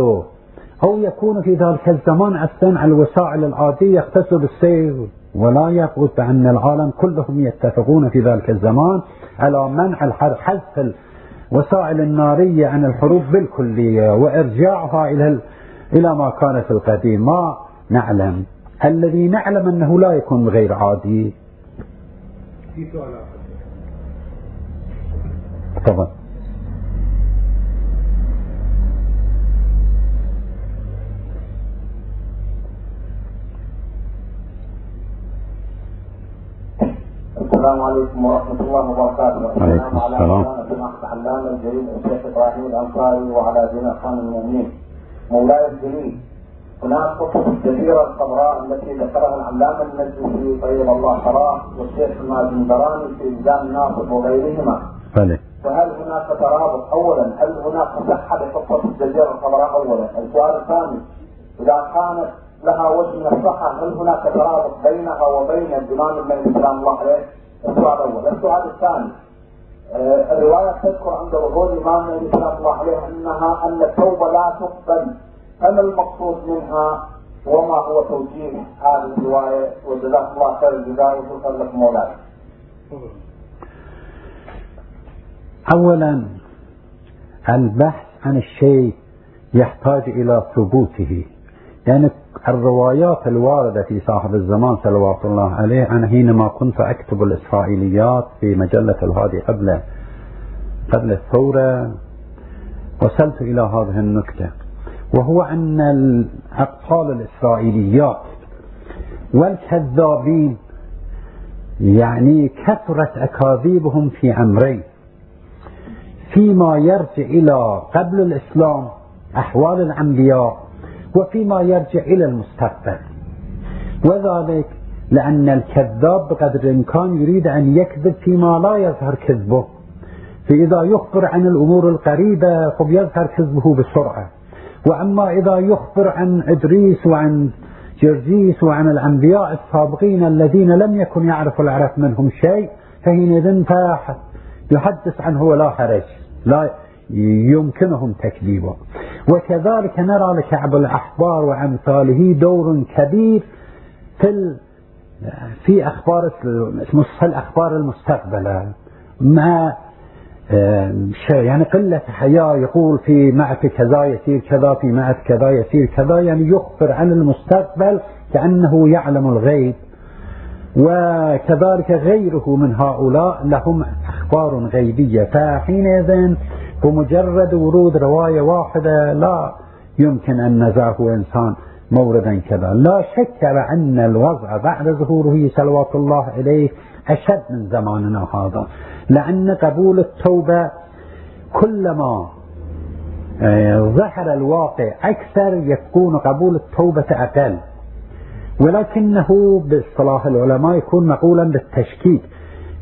أو يكون في ذلك الزمان أصلا الوسائل العادية يختص بالسيف ولا يقول بأن العالم كلهم يتفقون في ذلك الزمان على منع الحرب حذف الوسائل النارية عن الحروب بالكلية وإرجاعها إلى إلى ما كان في القديم. ما نعلم. الذي نعلم أنه لا يكون غير عادي. في سؤال طبعا السلام عليكم ورحمة الله وبركاته. وعليكم السلام. سماحة علام الجليل الشيخ إبراهيم الأنصاري وعلى جميع خان المؤمنين. مولاي الجليل هناك قصص الجزيرة الخضراء التي ذكرها العلامة المجلسي طيب الله ثراه والشيخ المازندراني في إلزام الناصر وغيرهما. بلى. فهل هناك ترابط أولا هل هناك صحة لقصة الجزيرة الخضراء أولا؟ السؤال الثاني إذا كانت لها وجه من الصحة هل هناك ترابط بينها وبين الإمام المهدي سلام الله عليه؟ السؤال الأول، السؤال الثاني. آه الرواية تذكر عند وجود الإمام المهدي سلام الله عليه أنها أن التوبة لا تقبل، فما المقصود منها؟ وما هو توجيه هذه الرواية؟ وجزاك الله خير الجزاء. وشكرا لك مولاي. أولا البحث عن الشيء يحتاج إلى ثبوته. يعني الروايات الواردة في صاحب الزمان صلوات الله عليه. أنا حينما كنت أكتب الإسرائيليات في مجلة الهادي قبل قبل الثورة وصلت إلى هذه النكتة وهو أن الأبطال الإسرائيليات والكذابين يعني كثرت أكاذيبهم في أمرين. فيما يرجع إلى قبل الإسلام أحوال الأنبياء وفيما يرجع إلى المستقبل. وذلك لأن الكذاب بقدر الإمكان يريد أن يكذب فيما لا يظهر كذبه. فإذا يخبر عن الأمور القريبة خب يظهر كذبه بسرعة. وأما إذا يخبر عن إدريس وعن جرجيس وعن الأنبياء السابقين الذين لم يكن يعرف العرب منهم شيء فحينئذ يحدث عنه ولا حرج. لا يمكنهم تكذيبه وكذلك نرى لكعب الأحبار وأمثاله دور كبير في في أخبار الأخبار المستقبلة. مع يعني قلة حياة يقول في معك كذا يصير كذا في معك كذا يصير كذا يعني يخبر عن المستقبل كأنه يعلم الغيب. وكذلك غيره من هؤلاء لهم أخبار غيبية. فحينئذ بمجرد ورود رواية واحدة لا يمكن أن نزعه إنسان موردا كذا. لا شك أن الوضع بعد ظهوره صلوات الله عليه أشد من زماننا هذا. لأن قبول التوبة كلما آه، ظهر الواقع أكثر يكون قبول التوبة أقل. ولكنه باصطلاح العلماء يكون مقولا بالتشكيك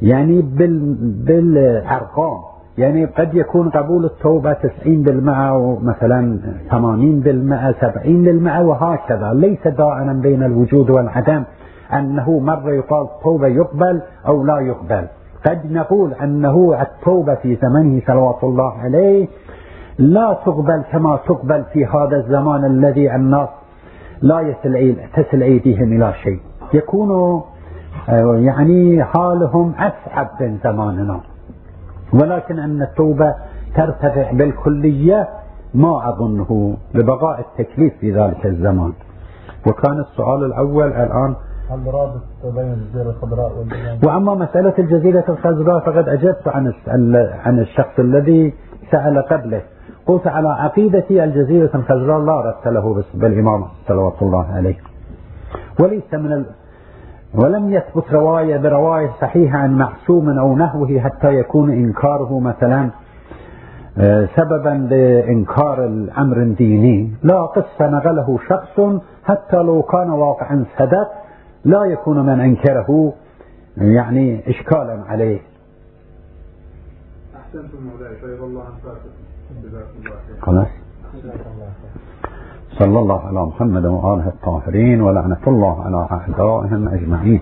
يعني بالأرقام. يعني قد يكون قبول التوبة 90% مثلا 80% 70% وهكذا. ليس دائما بين الوجود والعدم أنه مرة يقال التوبة يقبل أو لا يقبل. قد نقول أنه التوبة في زمنه صلوات الله عليه لا تقبل كما تقبل في هذا الزمان الذي الناس لا تصل أيديهم إلى شيء. يكون يعني حالهم أسعد من زماننا. ولكن أن التوبة ترتفع بالكلية ما أظنه لبقاء التكليف في ذلك الزمان. وكان السؤال الأول الآن هل رابط بين الجزيرة الخضراء وأما مسألة الجزيرة الخضراء فقد أجبت عن عن الشخص الذي سأل قبله. قلت على عقيدتي الجزيرة الخضراء لا رأس له بالإمام صلوات الله عليه. وليس من. ولم يثبت رواية برواية صحيحة عن معصوم أو نحوه حتى يكون إنكاره مثلا آه، سببا لإنكار الأمر الديني. لا قصة نقله شخص حتى لو كان واقعا صدق لا يكون من أنكره يعني إشكالا عليه. أحسنتم مولاي. الله خلاص. صلى الله على محمد وآله الطاهرين ولعنة الله على أعدائهم أجمعين.